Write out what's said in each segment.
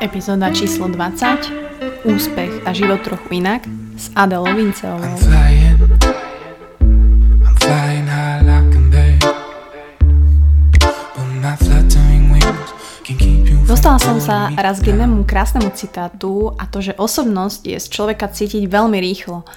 Epizóda číslo 20 Úspech a život trochu inak s Adelou Vinceovou. Dostala som sa raz k jednému krásnemu citátu a to, že osobnosť je z človeka cítiť veľmi rýchlo.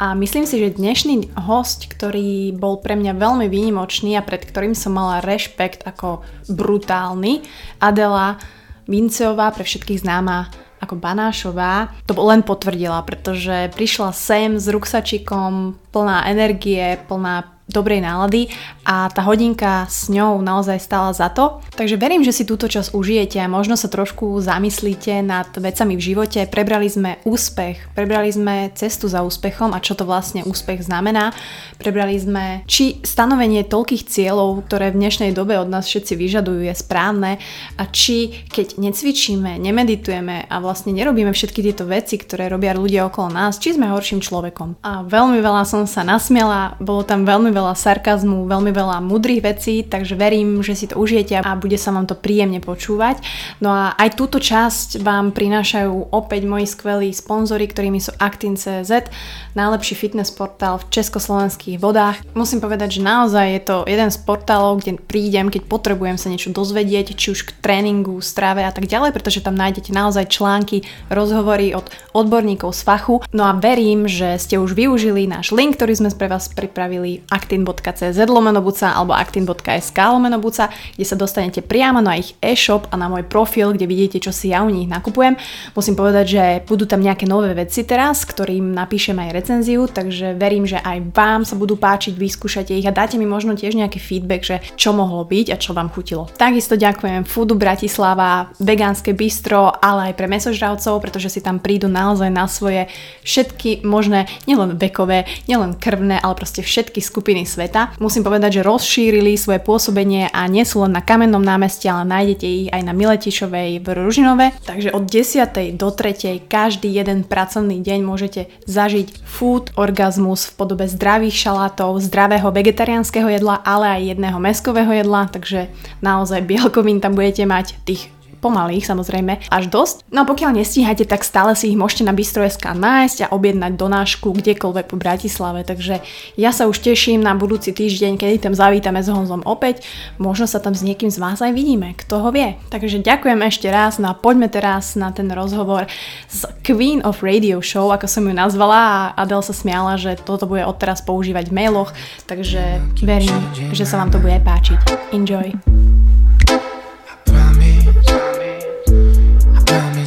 A myslím si, že dnešný host, ktorý bol pre mňa veľmi výnimočný a pred ktorým som mala rešpekt ako brutálny, Adela Vinceová, pre všetkých známa ako Banášová, to len potvrdila, pretože prišla sem s ruksačikom plná energie, plná dobrej nálady a tá hodinka s ňou naozaj stála za to. Takže verím, že si túto čas užijete a možno sa trošku zamyslíte nad vecami v živote. Prebrali sme úspech, prebrali sme cestu za úspechom a čo to vlastne úspech znamená. Prebrali sme, či stanovenie toľkých cieľov, ktoré v dnešnej dobe od nás všetci vyžadujú, je správne a či keď necvičíme, nemeditujeme a vlastne nerobíme všetky tieto veci, ktoré robia ľudia okolo nás, či sme horším človekom. A veľmi veľa som sa nasmiela, bolo tam veľmi veľa sarkazmu, veľmi veľa mudrých vecí, takže verím, že si to užijete a bude sa vám to príjemne počúvať. No a aj túto časť vám prinášajú opäť moji skvelí sponzory, ktorými sú Actin.cz, najlepší fitness portál v československých vodách. Musím povedať, že naozaj je to jeden z portálov, kde prídem, keď potrebujem sa niečo dozvedieť, či už k tréningu, strave a tak ďalej, pretože tam nájdete naozaj články, rozhovory od odborníkov z fachu. No a verím, že ste už využili náš link, ktorý sme pre vás pripravili actin.cz lomenobuca alebo actin.sk lomenobuca, kde sa dostanete priamo na ich e-shop a na môj profil, kde vidíte, čo si ja u nich nakupujem. Musím povedať, že budú tam nejaké nové veci teraz, ktorým napíšem aj recenziu, takže verím, že aj vám sa budú páčiť, vyskúšate ich a dáte mi možno tiež nejaký feedback, že čo mohlo byť a čo vám chutilo. Takisto ďakujem Foodu Bratislava, vegánske bistro, ale aj pre mesožravcov, pretože si tam prídu naozaj na svoje všetky možné, nielen vekové, nielen krvné, ale proste všetky skupiny sveta. Musím povedať, že rozšírili svoje pôsobenie a nie sú len na Kamennom námestí, ale nájdete ich aj na Miletišovej v Ružinove. Takže od 10. do 3. každý jeden pracovný deň môžete zažiť food orgazmus v podobe zdravých šalátov, zdravého vegetariánskeho jedla, ale aj jedného meskového jedla, takže naozaj bielkovín tam budete mať tých pomalých samozrejme, až dosť. No a pokiaľ nestíhate, tak stále si ich môžete na Bistro.sk nájsť a objednať donášku kdekoľvek po Bratislave, takže ja sa už teším na budúci týždeň, kedy tam zavítame s Honzom opäť, možno sa tam s niekým z vás aj vidíme, kto ho vie. Takže ďakujem ešte raz, no a poďme teraz na ten rozhovor s Queen of Radio Show, ako som ju nazvala a Adele sa smiala, že toto bude odteraz používať v mailoch, takže verím, že sa vám to bude páčiť. Enjoy!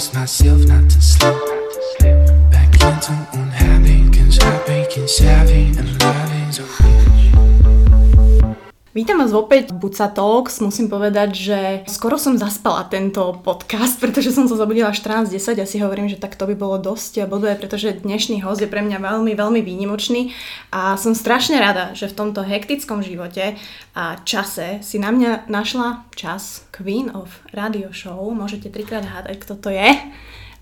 promised myself not to sleep Back into unhappy, cause I've been savvy and loving. Vítam vás opäť v Buca Talks. Musím povedať, že skoro som zaspala tento podcast, pretože som sa zabudila 14.10 a si hovorím, že tak to by bolo dosť bodové, pretože dnešný host je pre mňa veľmi, veľmi výnimočný a som strašne rada, že v tomto hektickom živote a čase si na mňa našla čas Queen of Radio Show. Môžete trikrát hádať, kto to je.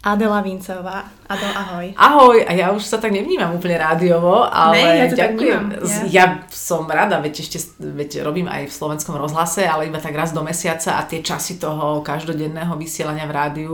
Adela Vincová. Adel, ahoj. Ahoj, a ja už sa tak nevnímam úplne rádiovo, ale Ne, ja to tak ďakujem. vnímam, Z- ja. Ja som rada, veď ešte veď robím aj v slovenskom rozhlase, ale iba tak raz do mesiaca a tie časy toho každodenného vysielania v rádiu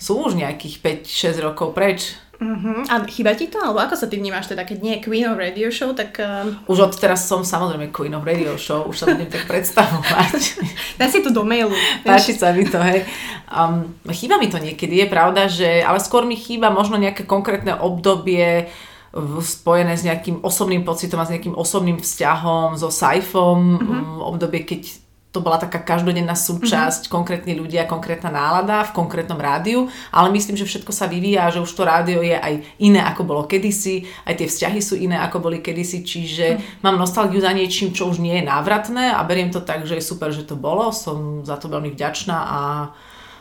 sú už nejakých 5-6 rokov preč. Uh-huh. A chýba ti to? Alebo ako sa ty vnímaš teda, keď nie je Queen of Radio Show, tak uh, Už od teraz som samozrejme Queen of Radio Show, už sa budem tak predstavovať. daj si to do mailu. Páči sa mi to, hej. Um, chýba mi to niekedy, je pravda, že, ale skôr mi chýba možno nejaké konkrétne obdobie spojené s nejakým osobným pocitom a s nejakým osobným vzťahom, so Saifom, mm-hmm. obdobie, keď to bola taká každodenná súčasť, mm-hmm. konkrétni ľudia, konkrétna nálada v konkrétnom rádiu, ale myslím, že všetko sa vyvíja, že už to rádio je aj iné, ako bolo kedysi, aj tie vzťahy sú iné, ako boli kedysi, čiže mm. mám nostalgiu za niečím, čo už nie je návratné a beriem to tak, že je super, že to bolo, som za to veľmi vďačná a,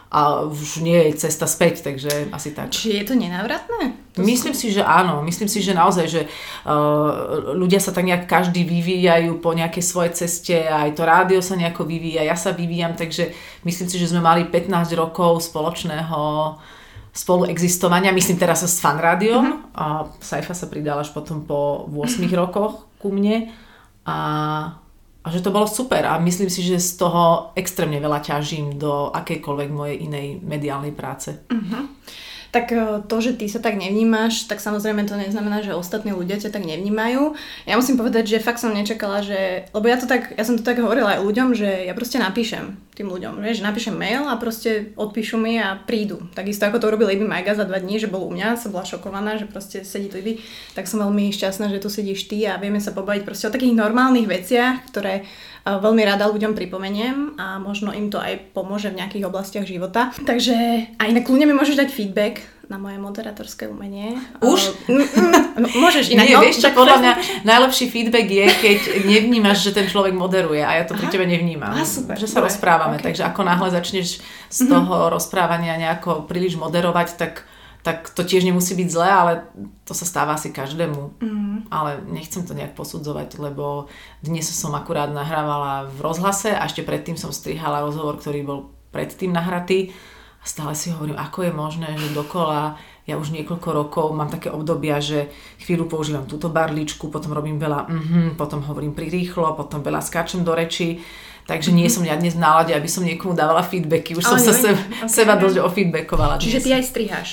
a už nie je cesta späť, takže asi tak. Či je to nenávratné? To Myslím si, že áno. Myslím si, že naozaj, že uh, ľudia sa tak nejak každý vyvíjajú po nejakej svojej ceste, aj to rádio sa nejako vyvíja, ja sa vyvíjam, takže myslím si, že sme mali 15 rokov spoločného spolu existovania, myslím teraz s fan rádiom mm-hmm. a Saifa sa pridala až potom po 8 rokoch ku mne a, a že to bolo super a myslím si, že z toho extrémne veľa ťažím do akejkoľvek mojej inej mediálnej práce. Uh-huh. Tak e, to, že ty sa tak nevnímaš, tak samozrejme to neznamená, že ostatní ľudia ťa tak nevnímajú. Ja musím povedať, že fakt som nečakala, že... Lebo ja to tak, ja som to tak hovorila aj ľuďom, že ja proste napíšem tým ľuďom, že napíšem mail a proste odpíšu mi a prídu. Takisto ako to urobil Libby Majga za dva dní, že bol u mňa, som bola šokovaná, že proste sedí Libby, tak som veľmi šťastná, že tu sedíš ty a vieme sa pobaviť proste o takých normálnych veciach, ktoré veľmi rada ľuďom pripomeniem a možno im to aj pomôže v nejakých oblastiach života. Takže aj na kľudne mi môžeš dať feedback na moje moderátorské umenie. Už? Môžeš inak. Nie, no, vieš čo, podľa mňa najlepší feedback je, keď nevnímaš, že ten človek moderuje a ja to pri Aha. tebe nevnímam. Aha, super. Že sa Dobre. rozprávame, okay. takže ako náhle začneš z mhm. toho mm-hmm. rozprávania nejako príliš moderovať, tak tak to tiež nemusí byť zlé, ale to sa stáva asi každému. Mm. Ale nechcem to nejak posudzovať, lebo dnes som akurát nahrávala v rozhlase a ešte predtým som strihala rozhovor, ktorý bol predtým nahratý stále si hovorím, ako je možné, že dokola ja už niekoľko rokov mám také obdobia, že chvíľu používam túto barličku, potom robím veľa mm potom hovorím prirýchlo, potom veľa skáčem do reči Takže nie som ja dnes v nálade, aby som niekomu dávala feedbacky. Už Ale som sa seba, okay, seba dosť ofeedbackovala. Čiže ty aj strihaš?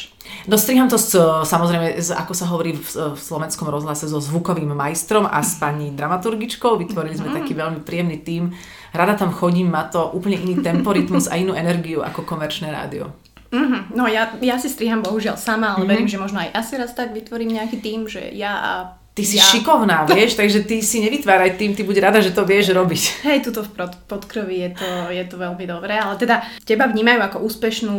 No striham to s, samozrejme, ako sa hovorí v, v slovenskom rozhlase, so zvukovým majstrom a s pani dramaturgičkou. Vytvorili sme mm. taký veľmi príjemný tím. Rada tam chodím, má to úplne iný temporitmus a inú energiu ako komerčné rádio. Mm-hmm. No ja, ja si striham bohužiaľ sama, ale mm-hmm. verím, že možno aj asi raz tak vytvorím nejaký tým, že ja a Ty si ja. šikovná, vieš, takže ty si nevytváraj tým, ty buď rada, že to vieš robiť. Hej, tuto v podkrovi je to, je to veľmi dobré, ale teda teba vnímajú ako úspešnú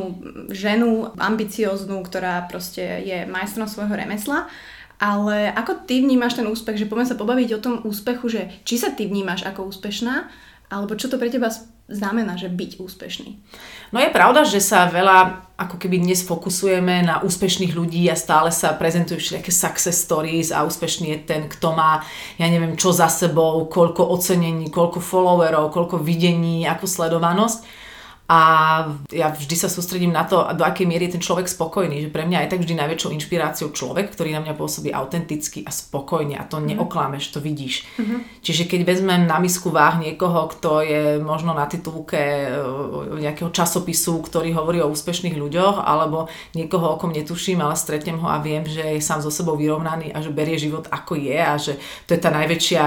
ženu, ambicioznú, ktorá proste je majstrom svojho remesla. Ale ako ty vnímaš ten úspech, že poďme sa pobaviť o tom úspechu, že či sa ty vnímaš ako úspešná, alebo čo to pre teba znamená, že byť úspešný? No je pravda, že sa veľa ako keby dnes fokusujeme na úspešných ľudí a stále sa prezentujú všetké success stories a úspešný je ten, kto má, ja neviem, čo za sebou, koľko ocenení, koľko followerov, koľko videní, akú sledovanosť. A ja vždy sa sústredím na to, do akej miery je ten človek spokojný. Že pre mňa je tak vždy najväčšou inšpiráciou človek, ktorý na mňa pôsobí autenticky a spokojne a to mm. neoklámeš, to vidíš. Mm-hmm. Čiže keď vezmem na misku váh niekoho, kto je možno na titulke e, nejakého časopisu, ktorý hovorí o úspešných ľuďoch, alebo niekoho, o kom netuším, ale stretnem ho a viem, že je sám so sebou vyrovnaný a že berie život ako je a že to je tá najväčšia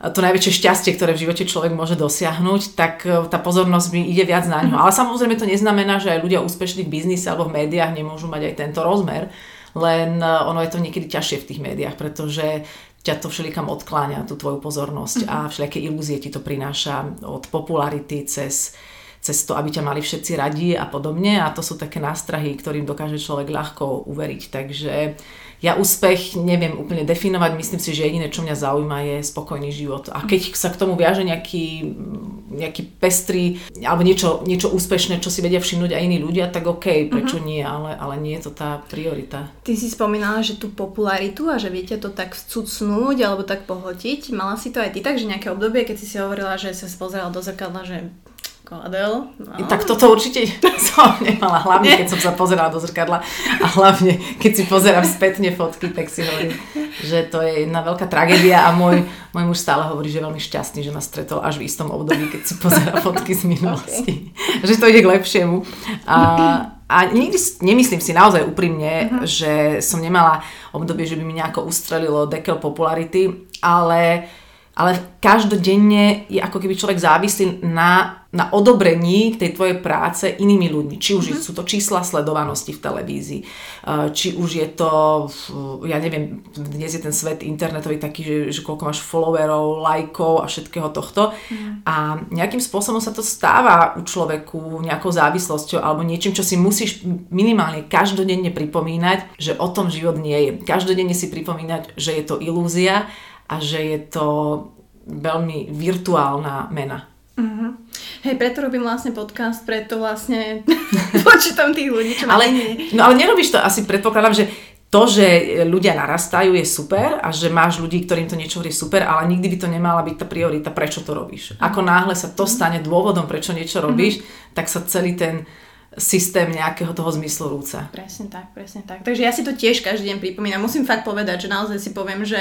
to najväčšie šťastie, ktoré v živote človek môže dosiahnuť, tak e, tá pozornosť mi ide viac na ňo. Mhm. Ale samozrejme to neznamená, že aj ľudia úspešní v biznise alebo v médiách nemôžu mať aj tento rozmer, len e, ono je to niekedy ťažšie v tých médiách, pretože ťa to všelikam odkláňa, tú tvoju pozornosť a mhm. všelijaké ilúzie ti to prináša od popularity cez cez to, aby ťa mali všetci radi a podobne a to sú také nástrahy, ktorým dokáže človek ľahko uveriť. Takže ja úspech neviem úplne definovať, myslím si, že jediné, čo mňa zaujíma, je spokojný život. A keď sa k tomu viaže nejaký, nejaký pestrý, alebo niečo, niečo úspešné, čo si vedia všimnúť aj iní ľudia, tak OK, prečo uh-huh. nie, ale, ale nie je to tá priorita. Ty si spomínala, že tú popularitu a že viete to tak vcucnúť alebo tak pohotiť. Mala si to aj ty tak, že nejaké obdobie, keď si si hovorila, že sa pozerala do zrkadla, že Adele. No. Tak toto určite som nemala, hlavne keď som sa pozerala do zrkadla a hlavne keď si pozerám spätne fotky, tak si hovorím, že to je jedna veľká tragédia a môj, môj muž stále hovorí, že je veľmi šťastný, že ma stretol až v istom období, keď si pozerá fotky z minulosti. Okay. Že to ide k lepšiemu. A, a nikdy nemyslím si naozaj úprimne, uh-huh. že som nemala obdobie, že by mi nejako ustrelilo dekel popularity, ale ale každodenne je ako keby človek závislý na, na odobrení tej tvojej práce inými ľuďmi. Či už mm-hmm. sú to čísla sledovanosti v televízii, eh, či už je to, ja neviem, dnes je ten svet internetový taký, že, že koľko máš followerov, lajkov a všetkého tohto. Mm-hmm. A nejakým spôsobom sa to stáva u človeku nejakou závislosťou alebo niečím, čo si musíš minimálne každodenne pripomínať, že o tom život nie je. Každodenne si pripomínať, že je to ilúzia a že je to veľmi virtuálna mena. Uh-huh. Hej, preto robím vlastne podcast, preto vlastne počítam tých ľudí, čo ale, No ale nerobíš to, asi predpokladám, že to, že ľudia narastajú je super a že máš ľudí, ktorým to niečo hovorí super, ale nikdy by to nemala byť tá priorita, prečo to robíš. Ako náhle sa to mhm. stane dôvodom, prečo niečo robíš, uh-huh. tak sa celý ten systém nejakého toho zmyslu rúca. Presne tak, presne tak. Takže ja si to tiež každý deň pripomínam. Musím fakt povedať, že naozaj si poviem, že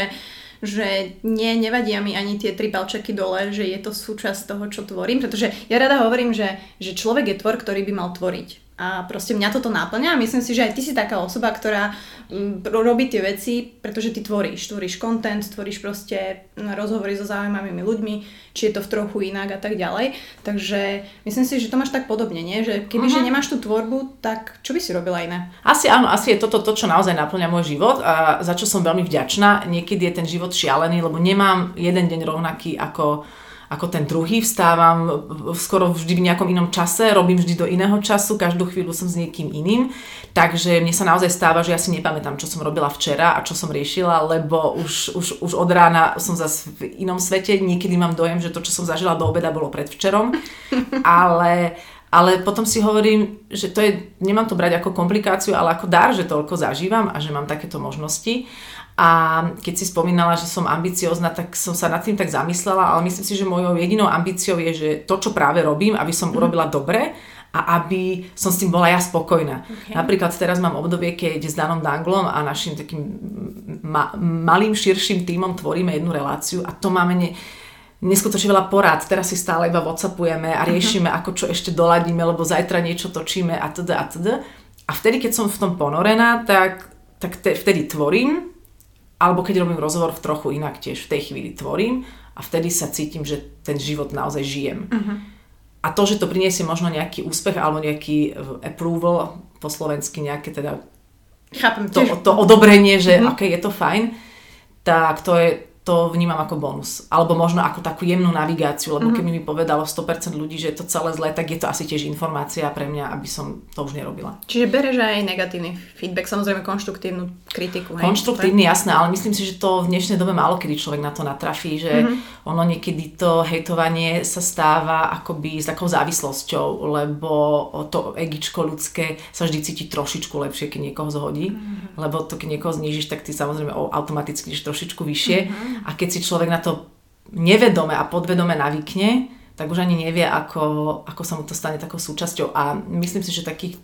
že nie, nevadia mi ani tie tri palčeky dole, že je to súčasť toho, čo tvorím, pretože ja rada hovorím, že, že človek je tvor, ktorý by mal tvoriť. A proste mňa toto náplňa a myslím si, že aj ty si taká osoba, ktorá mm, robí tie veci, pretože ty tvoríš. Tvoríš content, tvoríš proste mm, rozhovory so zaujímavými ľuďmi, či je to v trochu inak a tak ďalej. Takže myslím si, že to máš tak podobne, nie? Že keby uh-huh. že nemáš tú tvorbu, tak čo by si robila iné? Asi áno, asi je toto to, čo naozaj naplňa môj život a za čo som veľmi vďačná. Niekedy je ten život šialený, lebo nemám jeden deň rovnaký ako ako ten druhý, vstávam skoro vždy v nejakom inom čase, robím vždy do iného času, každú chvíľu som s niekým iným, takže mne sa naozaj stáva, že ja si nepamätám, čo som robila včera a čo som riešila, lebo už, už, už od rána som zase v inom svete, niekedy mám dojem, že to, čo som zažila do obeda, bolo predvčerom, ale ale potom si hovorím, že to je, nemám to brať ako komplikáciu, ale ako dar, že toľko zažívam a že mám takéto možnosti. A keď si spomínala, že som ambiciozna, tak som sa nad tým tak zamyslela, ale myslím si, že mojou jedinou ambíciou je, že to, čo práve robím, aby som mm. urobila dobre a aby som s tým bola ja spokojná. Okay. Napríklad teraz mám obdobie, keď s Danom Danglom a našim takým ma- malým, širším týmom tvoríme jednu reláciu a to máme ne- neskutočne veľa porád. Teraz si stále iba whatsappujeme a mhm. riešime, uh-huh. ako čo ešte doladíme, lebo zajtra niečo točíme a teda a teda. A vtedy, keď som v tom ponorená, tak, tak te, vtedy tvorím alebo keď robím rozhovor v trochu inak tiež v tej chvíli tvorím a vtedy sa cítim, že ten život naozaj žijem. Uh-huh. A to, že to priniesie možno nejaký úspech alebo nejaký approval, po slovensky nejaké teda Chápem, to, to odobrenie, že uh-huh. ok, je to fajn, tak to je, to vnímam ako bonus. Alebo možno ako takú jemnú navigáciu, lebo mm-hmm. keby mi povedalo 100% ľudí, že je to celé zlé, tak je to asi tiež informácia pre mňa, aby som to už nerobila. Čiže bereš aj negatívny feedback, samozrejme konštruktívnu kritiku. Hej? Konštruktívny, jasné, ale myslím si, že to v dnešnej dobe málo kedy človek na to natrafí, že mm-hmm. ono niekedy to hejtovanie sa stáva akoby s takou závislosťou, lebo to egičko ľudské sa vždy cíti trošičku lepšie, keď niekoho zhodí, mm-hmm. lebo to keď niekoho znížiš, tak ty samozrejme automaticky ideš trošičku vyššie. Mm-hmm a keď si človek na to nevedome a podvedome navykne, tak už ani nevie, ako, ako sa mu to stane takou súčasťou. A myslím si, že takých,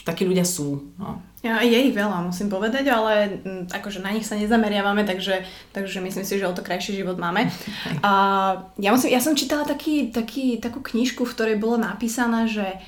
takí ľudia sú. No. Ja, je ich veľa, musím povedať, ale m, akože na nich sa nezameriavame, takže, takže myslím si, že o to krajší život máme. A ja, musím, ja som čítala taký, taký, takú knižku, v ktorej bolo napísané, že,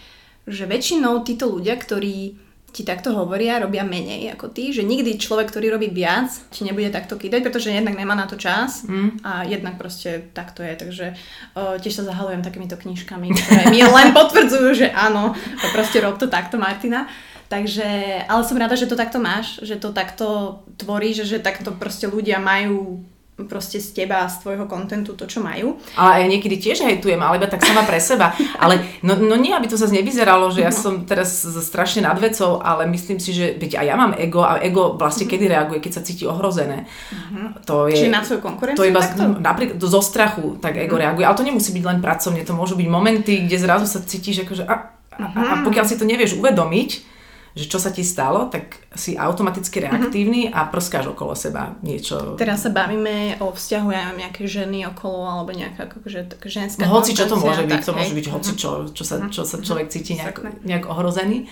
že väčšinou títo ľudia, ktorí ti takto hovoria, robia menej ako ty, že nikdy človek, ktorý robí viac, ti nebude takto kýdať, pretože jednak nemá na to čas mm. a jednak proste takto je, takže uh, tiež sa zahalujem takýmito knižkami, ktoré mi len potvrdzujú, že áno, proste rob to takto Martina. Takže, ale som rada, že to takto máš, že to takto tvoríš, že, že takto proste ľudia majú proste z teba a z tvojho kontentu to, čo majú. Ale ja niekedy tiež hejtujem, ale iba tak sama pre seba. Ale no, no nie, aby to zase nevyzeralo, že ja uh-huh. som teraz strašne nad vecou, ale myslím si, že veď aj ja mám ego a ego vlastne uh-huh. kedy reaguje, keď sa cíti ohrozené. Uh-huh. To je, Čiže na svoju konkurenciu? To iba takto? napríklad zo strachu tak ego uh-huh. reaguje. Ale to nemusí byť len pracovne, to môžu byť momenty, kde zrazu sa cítiš akože a, a, a pokiaľ si to nevieš uvedomiť, že čo sa ti stalo, tak si automaticky mhm. reaktívny mm-hmm. a prskáš okolo seba niečo. Teraz sa bavíme o vzťahu, ja mám nejaké ženy okolo, alebo nejaká akože, tak ženská no, Hoci čo to môže byť, to môže byť hoci čo, čo sa, čo sa mhm. človek cíti nejak, nejak ohrozený.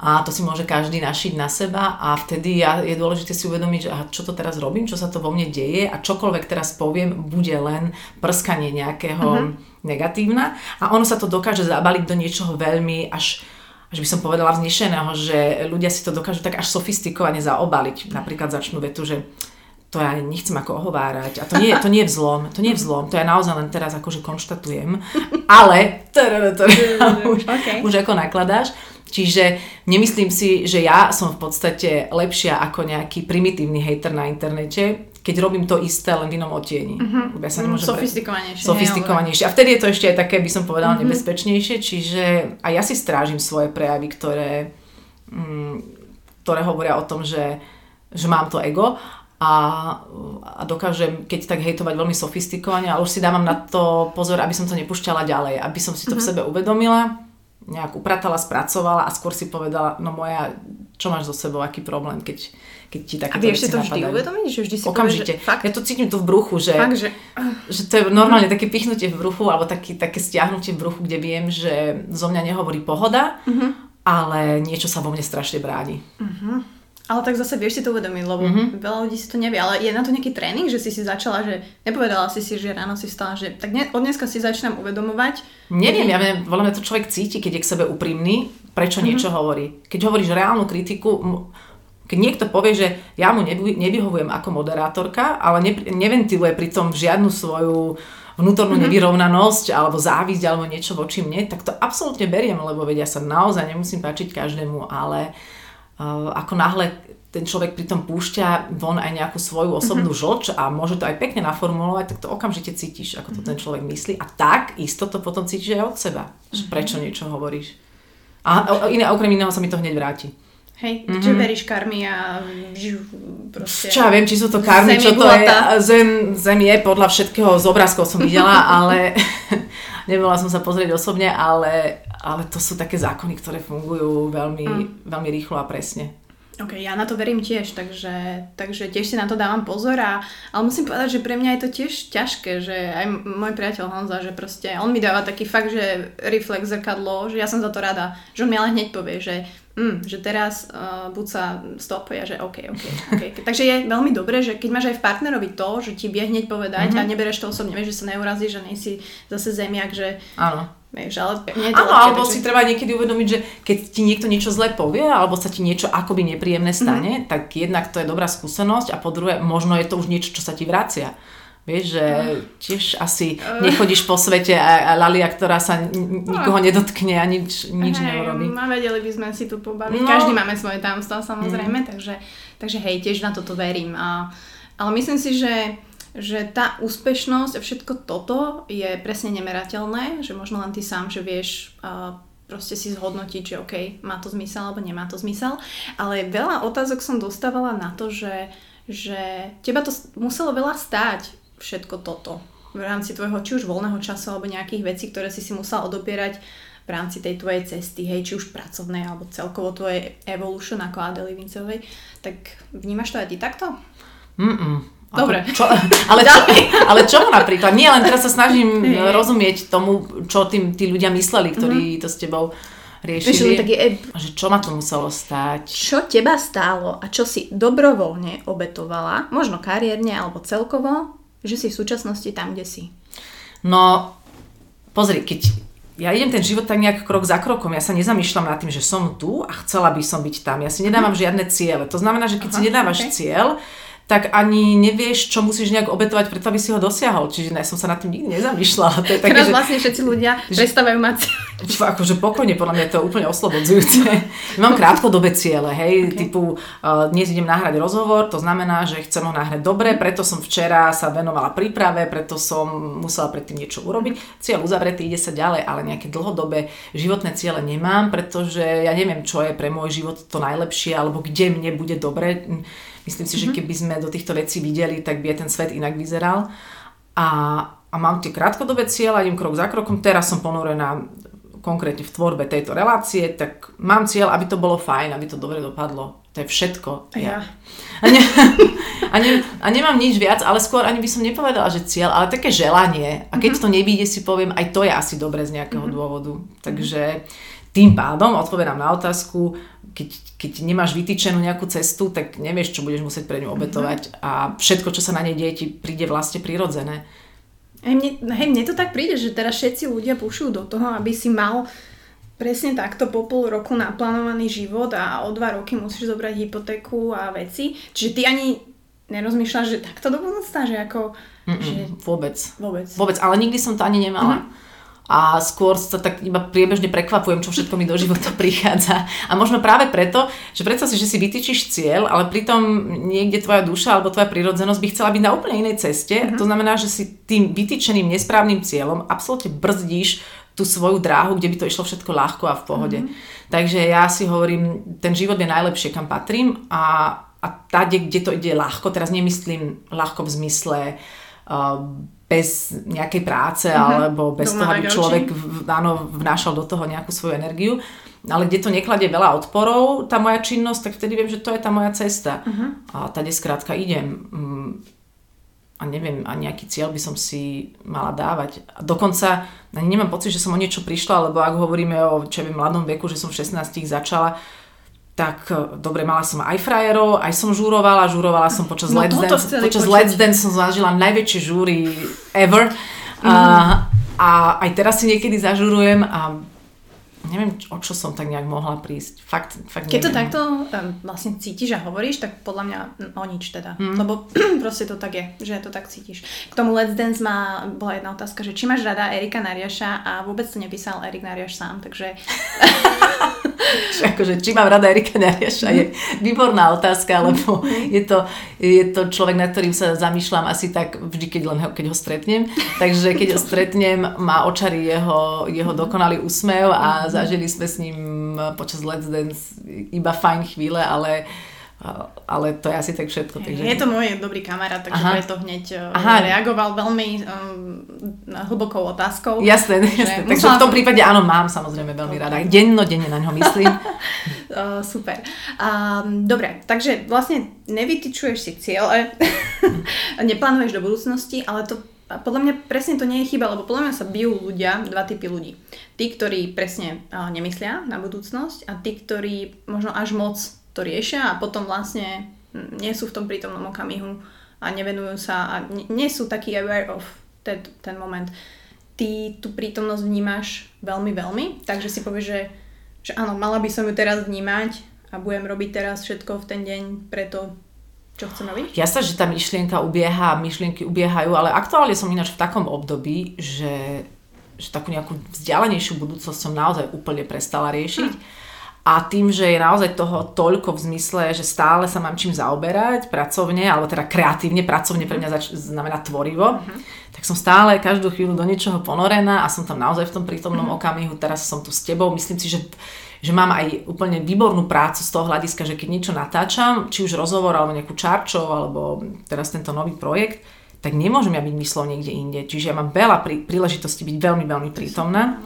A to si môže každý našiť na seba a vtedy ja, je dôležité si uvedomiť, že aha, čo to teraz robím, čo sa to vo mne deje a čokoľvek teraz poviem, bude len prskanie nejakého mm-hmm. negatívna a ono sa to dokáže zabaliť do niečoho veľmi až že by som povedala vznešeného, že ľudia si to dokážu tak až sofistikovane zaobaliť. Napríklad začnú vetu, že to ja nechcem ako ohovárať. A to nie, to nie je vzlom, to nie je vzlom, to ja naozaj len teraz akože konštatujem, ale už, už ako nakladáš. Čiže nemyslím si, že ja som v podstate lepšia ako nejaký primitívny hater na internete, keď robím to isté len v inom otieni. Uh-huh. Ja sa nemôžem sofistikovanejšie. Sofistikovanejšie. A vtedy je to ešte aj také, by som povedala, uh-huh. nebezpečnejšie, čiže a ja si strážim svoje prejavy, ktoré, mm, ktoré hovoria o tom, že, že mám to ego a, a dokážem, keď tak hejtovať veľmi sofistikovane, ale už si dávam na to pozor, aby som to nepúšťala ďalej, aby som si to uh-huh. v sebe uvedomila, nejak upratala, spracovala a skôr si povedala, no moja, čo máš so sebou, aký problém, keď keď ti takéto A vieš si to vždy uvedomiť? Že vždy si Okamžite. Povie, že fakt? Ja to cítim tu v bruchu, že, fakt, že... že to je normálne také pichnutie v bruchu alebo taký, také stiahnutie v bruchu, kde viem, že zo mňa nehovorí pohoda, uh-huh. ale niečo sa vo mne strašne bráni. Uh-huh. Ale tak zase vieš si to uvedomiť, lebo Mhm. mm-hmm. veľa ľudí si to nevie. Ale je na to nejaký tréning, že si si začala, že nepovedala si si, že ráno si stala, že tak ne, od dneska si začínam uvedomovať. Neviem, ja viem, mňa to človek cíti, keď je k sebe úprimný, prečo niečo hovorí. Keď hovoríš reálnu kritiku, keď niekto povie, že ja mu nevy, nevyhovujem ako moderátorka, ale ne, neventiluje pritom žiadnu svoju vnútornú nevyrovnanosť alebo závisť alebo niečo voči mne, tak to absolútne beriem, lebo vedia sa naozaj nemusím páčiť každému, ale uh, ako náhle ten človek pritom púšťa von aj nejakú svoju osobnú žlč a môže to aj pekne naformulovať, tak to okamžite cítiš, ako to ten človek myslí a tak isto to potom cítiš aj od seba, že prečo niečo hovoríš. A iné, okrem iného sa mi to hneď vráti. Hej, mm-hmm. že veríš karmy a proste... Čo ja viem, či sú to karmy, čo to je. Zem, zem je podľa všetkého, z obrázkov som videla, ale nebola som sa pozrieť osobne, ale, ale to sú také zákony, ktoré fungujú veľmi, Mm. veľmi rýchlo a presne. Ok, ja na to verím tiež, takže, takže tiež si na to dávam pozor a, ale musím povedať, že pre mňa je to tiež ťažké, že aj môj priateľ Honza, že proste on mi dáva taký fakt, že reflex zrkadlo, že ja som za to rada, že on mi ale hneď povie, že, mm, že teraz uh, buď sa stop že ok, ok, ok. Takže je veľmi dobré, že keď máš aj v partnerovi to, že ti vie hneď povedať mm-hmm. a nebereš to osobne, vieš, že sa neurazíš, že nejsi zase zemiak, že Áno. vieš, ale mne je to Áno, ľahké, alebo takže- si treba niekedy uvedomiť, že keď ti niekto niečo zle povie, alebo sa ti niečo akoby nepríjemné stane, mm. tak jednak to je dobrá skúsenosť a po druhé, možno je to už niečo, čo sa ti vracia. Vieš, že tiež asi nechodíš po svete a, a lalia, ktorá sa n- n- nikoho nedotkne a nič, nič Hej, neurobí. Ma vedeli by sme si tu pobaviť. No. No. Každý máme svoje tajomstvá samozrejme, mm. takže, takže hej, tiež na toto verím. A, ale myslím si, že, že tá úspešnosť a všetko toto je presne nemerateľné, že možno len ty sám, že vieš uh, proste si zhodnotiť, že OK, má to zmysel alebo nemá to zmysel. Ale veľa otázok som dostávala na to, že, že teba to muselo veľa stáť všetko toto v rámci tvojho či už voľného času alebo nejakých vecí, ktoré si si musela odopierať v rámci tej tvojej cesty, hej, či už pracovnej alebo celkovo tvojej evolution ako Adely Vincovej, tak vnímaš to aj ty takto? Mm-mm. Ako Dobre. Čo, ale, čo, ale čo napríklad? Nie, len teraz sa snažím Hej. rozumieť tomu, čo tým tí ľudia mysleli, ktorí to s tebou Vieš, riešili. len taký, e, Že čo ma to muselo stať? čo teba stálo a čo si dobrovoľne obetovala, možno kariérne alebo celkovo, že si v súčasnosti tam, kde si? No, pozri, keď ja idem ten život tak nejak krok za krokom, ja sa nezamýšľam nad tým, že som tu a chcela by som byť tam. Ja si nedávam žiadne ciele. To znamená, že keď si Aha, nedávaš ok. cieľ, tak ani nevieš, čo musíš nejak obetovať preto, aby si ho dosiahol. Čiže ja som sa nad tým nikdy nezamýšľala. To je také, Teraz že, vlastne všetci ľudia prestávajú mať čo, akože pokojne, podľa mňa je to úplne oslobodzujúce. Mám krátkodobé ciele, hej, okay. typu uh, dnes idem nahrať rozhovor, to znamená, že chcem ho nahrať dobre, preto som včera sa venovala príprave, preto som musela predtým niečo urobiť. Cieľ uzavretý, ide sa ďalej, ale nejaké dlhodobé životné ciele nemám, pretože ja neviem, čo je pre môj život to najlepšie, alebo kde mne bude dobre. Myslím si, že keby sme do týchto vecí videli, tak by aj ten svet inak vyzeral. A, a mám tie krátkodobé cieľa, idem krok za krokom, teraz som ponorená konkrétne v tvorbe tejto relácie, tak mám cieľ, aby to bolo fajn, aby to dobre dopadlo. To je všetko. Ja. A, ne, a, ne, a nemám nič viac, ale skôr ani by som nepovedala, že cieľ, ale také želanie. A keď to nevíde, si poviem, aj to je asi dobre z nejakého dôvodu. Takže tým pádom odpovedám na otázku, keď, keď nemáš vytýčenú nejakú cestu, tak nevieš, čo budeš musieť pre ňu obetovať a všetko, čo sa na nej deje, ti príde vlastne prirodzené. Hej mne, hej, mne to tak príde, že teraz všetci ľudia pušujú do toho, aby si mal presne takto po pol roku naplánovaný život a o dva roky musíš zobrať hypotéku a veci. Čiže ty ani nerozmýšľaš, že takto do budúcna, že ako... Že vôbec. vôbec. Vôbec, ale nikdy som to ani nemala. A skôr sa tak iba priebežne prekvapujem, čo všetko mi do života prichádza. A možno práve preto, že predstav si, že si vytýčiš cieľ, ale pritom niekde tvoja duša alebo tvoja prírodzenosť by chcela byť na úplne inej ceste. To znamená, že si tým vytýčeným nesprávnym cieľom absolútne brzdíš tú svoju dráhu, kde by to išlo všetko ľahko a v pohode. Takže ja si hovorím, ten život je najlepšie, kam patrím a, a tade, kde to ide ľahko, teraz nemyslím ľahko v zmysle uh, bez nejakej práce uh-huh. alebo bez Doma toho, aby človek v- áno, vnášal do toho nejakú svoju energiu. Ale kde to nekladie veľa odporov, tá moja činnosť, tak vtedy viem, že to je tá moja cesta. Uh-huh. A tady skrátka idem. Mm, A neviem, a nejaký cieľ by som si mala dávať. A dokonca ani nemám pocit, že som o niečo prišla, lebo ak hovoríme o čo viem, mladom veku, že som v 16 začala, tak e, dobre, mala som aj frajerov, aj som žúrovala, žúrovala som počas No, Let's Dance. Počas počuť. Let's Dance som zažila najväčšie žúry ever. Mhm. A, a aj teraz si niekedy zažurujem a neviem, o čo som tak nejak mohla prísť. Fakt, fakt Keď to neviem. takto um, vlastne cítiš a hovoríš, tak podľa mňa mm, o nič teda. Mhm. Lebo proste to tak je, že to tak cítiš. K tomu Let's Dance má, bola jedna otázka, že či máš rada Erika Nariaša a vôbec to nepísal Erik Nariaš sám, takže Či, akože, či mám rada Erika Nariaša, je výborná otázka, lebo je to, je to človek, na ktorým sa zamýšľam asi tak vždy, keď, len ho, keď ho stretnem. Takže keď ho stretnem, má očarí jeho, jeho dokonalý úsmev a zažili sme s ním počas Let's Dance iba fajn chvíle, ale, ale to je asi tak všetko. Takže... je to môj dobrý kamarát, takže Aha. preto hneď uh, Aha. reagoval veľmi um, hlbokou otázkou. Jasné, jasné. Takže v tom prípade áno, mám samozrejme veľmi rada. Denno, denne na ňo myslím. Uh, super. Um, dobre, takže vlastne nevytyčuješ si cieľe, neplánuješ do budúcnosti, ale to a podľa mňa presne to nie je chyba, lebo podľa mňa sa bijú ľudia, dva typy ľudí. Tí, ktorí presne uh, nemyslia na budúcnosť a tí, ktorí možno až moc to riešia a potom vlastne nie sú v tom prítomnom okamihu a nevenujú sa a nie, sú takí aware of ten, ten moment. Ty tú prítomnosť vnímaš veľmi, veľmi, takže si povieš, že že áno, mala by som ju teraz vnímať a budem robiť teraz všetko v ten deň preto, čo chcem robiť. Ja sa, že tá myšlienka ubieha, myšlienky ubiehajú, ale aktuálne som ináč v takom období, že, že takú nejakú vzdialenejšiu budúcnosť som naozaj úplne prestala riešiť. A tým, že je naozaj toho toľko v zmysle, že stále sa mám čím zaoberať pracovne, alebo teda kreatívne, pracovne pre mňa zač- znamená tvorivo, tak som stále každú chvíľu do niečoho ponorená a som tam naozaj v tom prítomnom okamihu. Teraz som tu s tebou. Myslím si, že že mám aj úplne výbornú prácu z toho hľadiska, že keď niečo natáčam, či už rozhovor, alebo nejakú čarčov, alebo teraz tento nový projekt, tak nemôžem ja byť myslou niekde inde. Čiže ja mám veľa prí, príležitostí byť veľmi, veľmi prítomná.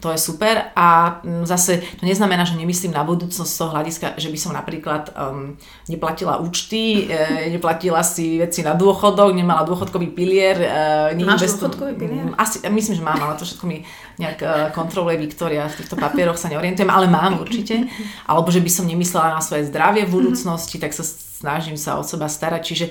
To je super a mm, zase to neznamená, že nemyslím na budúcnosť z toho hľadiska, že by som napríklad um, neplatila účty, e, neplatila si veci na dôchodok, nemala dôchodkový pilier. E, Máš dôchodkový pilier? Mm, Asi, myslím, že mám, ale to všetko mi nejak e, kontroluje Viktória, v týchto papieroch sa neorientujem, ale mám určite. Alebo že by som nemyslela na svoje zdravie v budúcnosti, tak sa snažím sa o seba starať. Čiže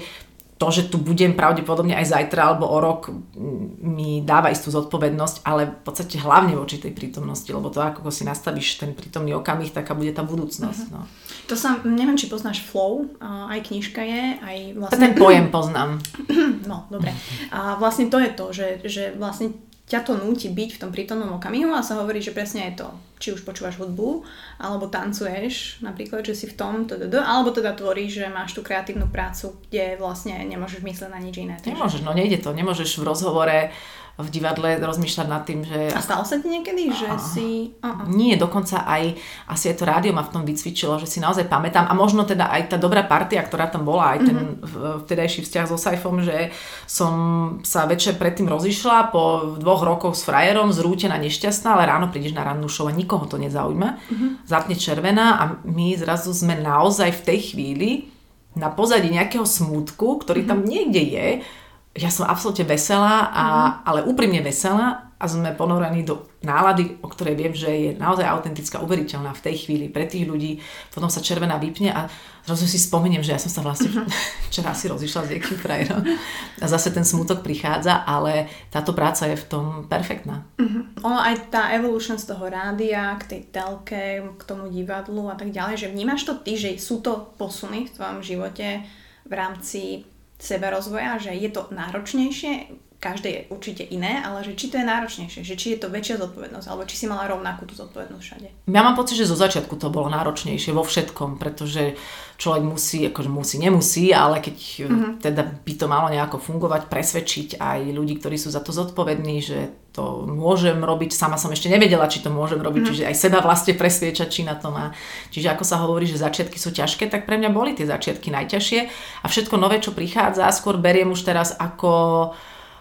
to, že tu budem pravdepodobne aj zajtra alebo o rok m, mi dáva istú zodpovednosť, ale v podstate hlavne voči tej prítomnosti, lebo to ako si nastavíš ten prítomný okamih, taká bude tá budúcnosť. No. To sa, neviem, či poznáš Flow, aj knižka je, aj vlastne... ten pojem poznám. No, dobre. A vlastne to je to, že, že vlastne ťa to núti byť v tom prítomnom okamihu a sa hovorí, že presne je to, či už počúvaš hudbu, alebo tancuješ, napríklad, že si v tom, alebo teda tvoríš, že máš tú kreatívnu prácu, kde vlastne nemôžeš myslieť na nič iné. Nemôžeš, no nejde to. Nemôžeš v rozhovore v divadle rozmýšľať nad tým, že A stalo sa ti niekedy, že si... Uh-uh. Nie, dokonca aj asi aj to rádio ma v tom vycvičilo, že si naozaj pamätám a možno teda aj tá dobrá partia, ktorá tam bola, aj ten mm-hmm. vtedajší vzťah so Saifom, že som sa večer predtým rozišla po dvoch rokoch s frajerom, zrútená, nešťastná, ale ráno prídeš na rannú show a nikoho to nezaujíma. Mm-hmm. Zapne červená a my zrazu sme naozaj v tej chvíli na pozadí nejakého smútku, ktorý tam niekde je, ja som absolútne veselá, a, ale úprimne veselá a sme ponorení do nálady, o ktorej viem, že je naozaj autentická, uveriteľná v tej chvíli pre tých ľudí. Potom sa červená vypne a zrazu si spomeniem, že ja som sa vlastne včera asi rozišla s niekým frajerom. A zase ten smutok prichádza, ale táto práca je v tom perfektná. Ono aj tá evolution z toho rádia k tej telke, k tomu divadlu a tak ďalej, že vnímaš to ty, že sú to posuny v tvojom živote v rámci seba rozvoja, že je to náročnejšie, každé je určite iné, ale že či to je náročnejšie, že či je to väčšia zodpovednosť, alebo či si mala rovnakú tú zodpovednosť všade. Ja mám pocit, že zo začiatku to bolo náročnejšie vo všetkom, pretože človek musí, akože musí, nemusí, ale keď mm-hmm. teda by to malo nejako fungovať, presvedčiť aj ľudí, ktorí sú za to zodpovední, že to môžem robiť, sama som ešte nevedela, či to môžem robiť, mm-hmm. čiže aj seba vlastne presviečať, či na to má. Čiže ako sa hovorí, že začiatky sú ťažké, tak pre mňa boli tie začiatky najťažšie a všetko nové, čo prichádza, skôr beriem už teraz ako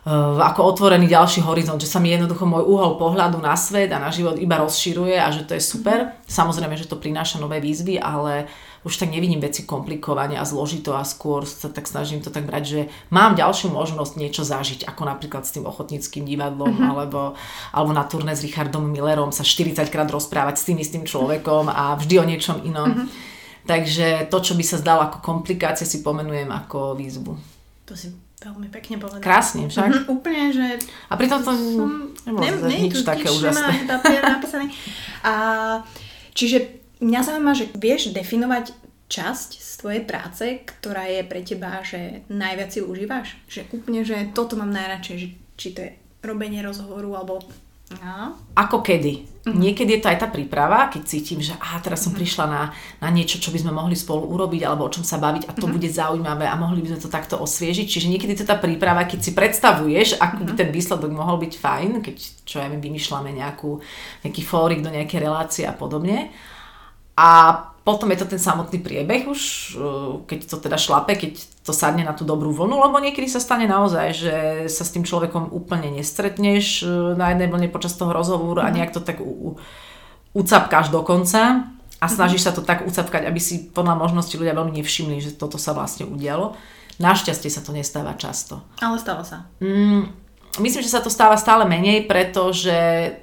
ako otvorený ďalší horizont, že sa mi jednoducho môj uhol pohľadu na svet a na život iba rozširuje a že to je super. Samozrejme, že to prináša nové výzvy, ale už tak nevidím veci komplikovane a zložito a skôr sa tak snažím to tak brať, že mám ďalšiu možnosť niečo zažiť, ako napríklad s tým ochotníckým divadlom mm-hmm. alebo, alebo na turné s Richardom Millerom sa 40 krát rozprávať s tým istým človekom a vždy o niečom inom. Mm-hmm. Takže to, čo by sa zdalo ako komplikácie, si pomenujem ako výzvu. To si veľmi pekne povedala. Krásne však. Mhm, úplne, že A pritom to som... nebolo Ne, nič tu také úžasné. papier napísaný. A, čiže mňa zaujíma, že vieš definovať časť z tvojej práce, ktorá je pre teba, že najviac si užívaš? Že úplne, že toto mám najradšej, že či to je robenie rozhovoru, alebo... No. Ako kedy. Niekedy je to aj tá príprava, keď cítim, že aha, teraz som prišla na, na niečo, čo by sme mohli spolu urobiť, alebo o čom sa baviť a to bude zaujímavé a mohli by sme to takto osviežiť. Čiže niekedy to je tá príprava, keď si predstavuješ, ako by ten výsledok mohol byť fajn, keď čo ja viem, vymýšľame nejakú, nejaký fórik do nejakej relácie a podobne. A potom je to ten samotný priebeh už, uh, keď to teda šlape, keď to sadne na tú dobrú vlnu, lebo niekedy sa stane naozaj, že sa s tým človekom úplne nestretneš uh, na jednej vlne počas toho rozhovoru a nejak to tak u, u, ucapkáš do konca a snažíš sa to tak ucapkať, aby si podľa možnosti ľudia veľmi nevšimli, že toto sa vlastne udialo. Našťastie sa to nestáva často. Ale stalo sa. Mm, myslím, že sa to stáva stále menej, pretože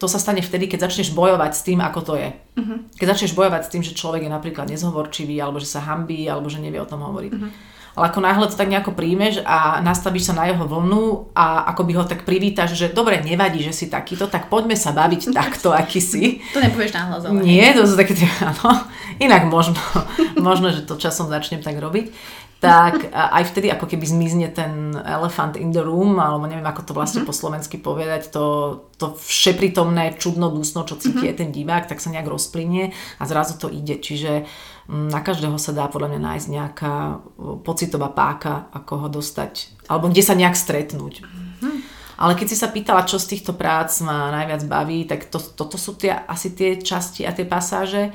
to sa stane vtedy, keď začneš bojovať s tým, ako to je. Uh-huh. Keď začneš bojovať s tým, že človek je napríklad nezhovorčivý, alebo že sa hambí, alebo že nevie o tom hovoriť. Uh-huh. Ale ako náhle to tak nejako príjmeš a nastavíš sa na jeho vlnu a ako by ho tak privítaš, že dobre, nevadí, že si takýto, tak poďme sa baviť takto, aký si. To nepovieš nahlas, ale... Nie, to sú také áno. Inak možno, možno, že to časom začnem tak robiť. Tak aj vtedy ako keby zmizne ten elephant in the room, alebo neviem, ako to vlastne po slovensky povedať, to, to všeprítomné čudno dusno, čo cíti mm-hmm. ten divák, tak sa nejak rozplynie a zrazu to ide. Čiže mm, na každého sa dá podľa mňa nájsť nejaká pocitová páka, ako ho dostať, alebo kde sa nejak stretnúť. Ale keď si sa pýtala, čo z týchto prác ma najviac baví, tak to, toto sú tie, asi tie časti a tie pasáže.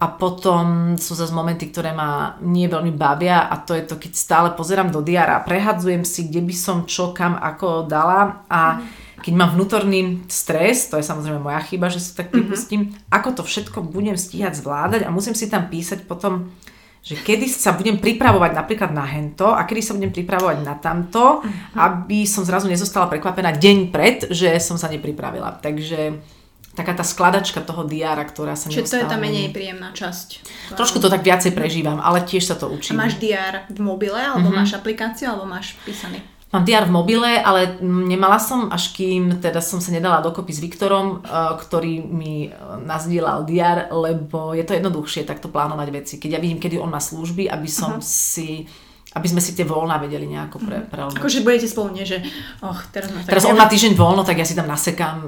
A potom sú zase momenty, ktoré ma nie veľmi bavia a to je to, keď stále pozerám do diara a prehadzujem si, kde by som čo kam ako dala a keď mám vnútorný stres, to je samozrejme moja chyba, že si tak pripustím, mm-hmm. ako to všetko budem stíhať zvládať a musím si tam písať potom, že kedy sa budem pripravovať napríklad na hento a kedy sa budem pripravovať na tamto, mm-hmm. aby som zrazu nezostala prekvapená deň pred, že som sa nepripravila. Takže taká tá skladačka toho diára, ktorá sa Čiže to je tá menej príjemná časť. Trošku to tak viacej prežívam, ale tiež sa to A učím. máš diár v mobile, alebo mm-hmm. máš aplikáciu, alebo máš písaný? Mám diár v mobile, ale nemala som, až kým teda som sa nedala dokopy s Viktorom, uh, ktorý mi uh, nazdielal diár, lebo je to jednoduchšie takto plánovať veci. Keď ja vidím, kedy on má služby, aby som uh-huh. si aby sme si tie voľná vedeli nejako pre, prelnúť. Akože budete spolu, nie, že och, teraz máš Teraz on má týždeň voľno, tak ja si tam nasekám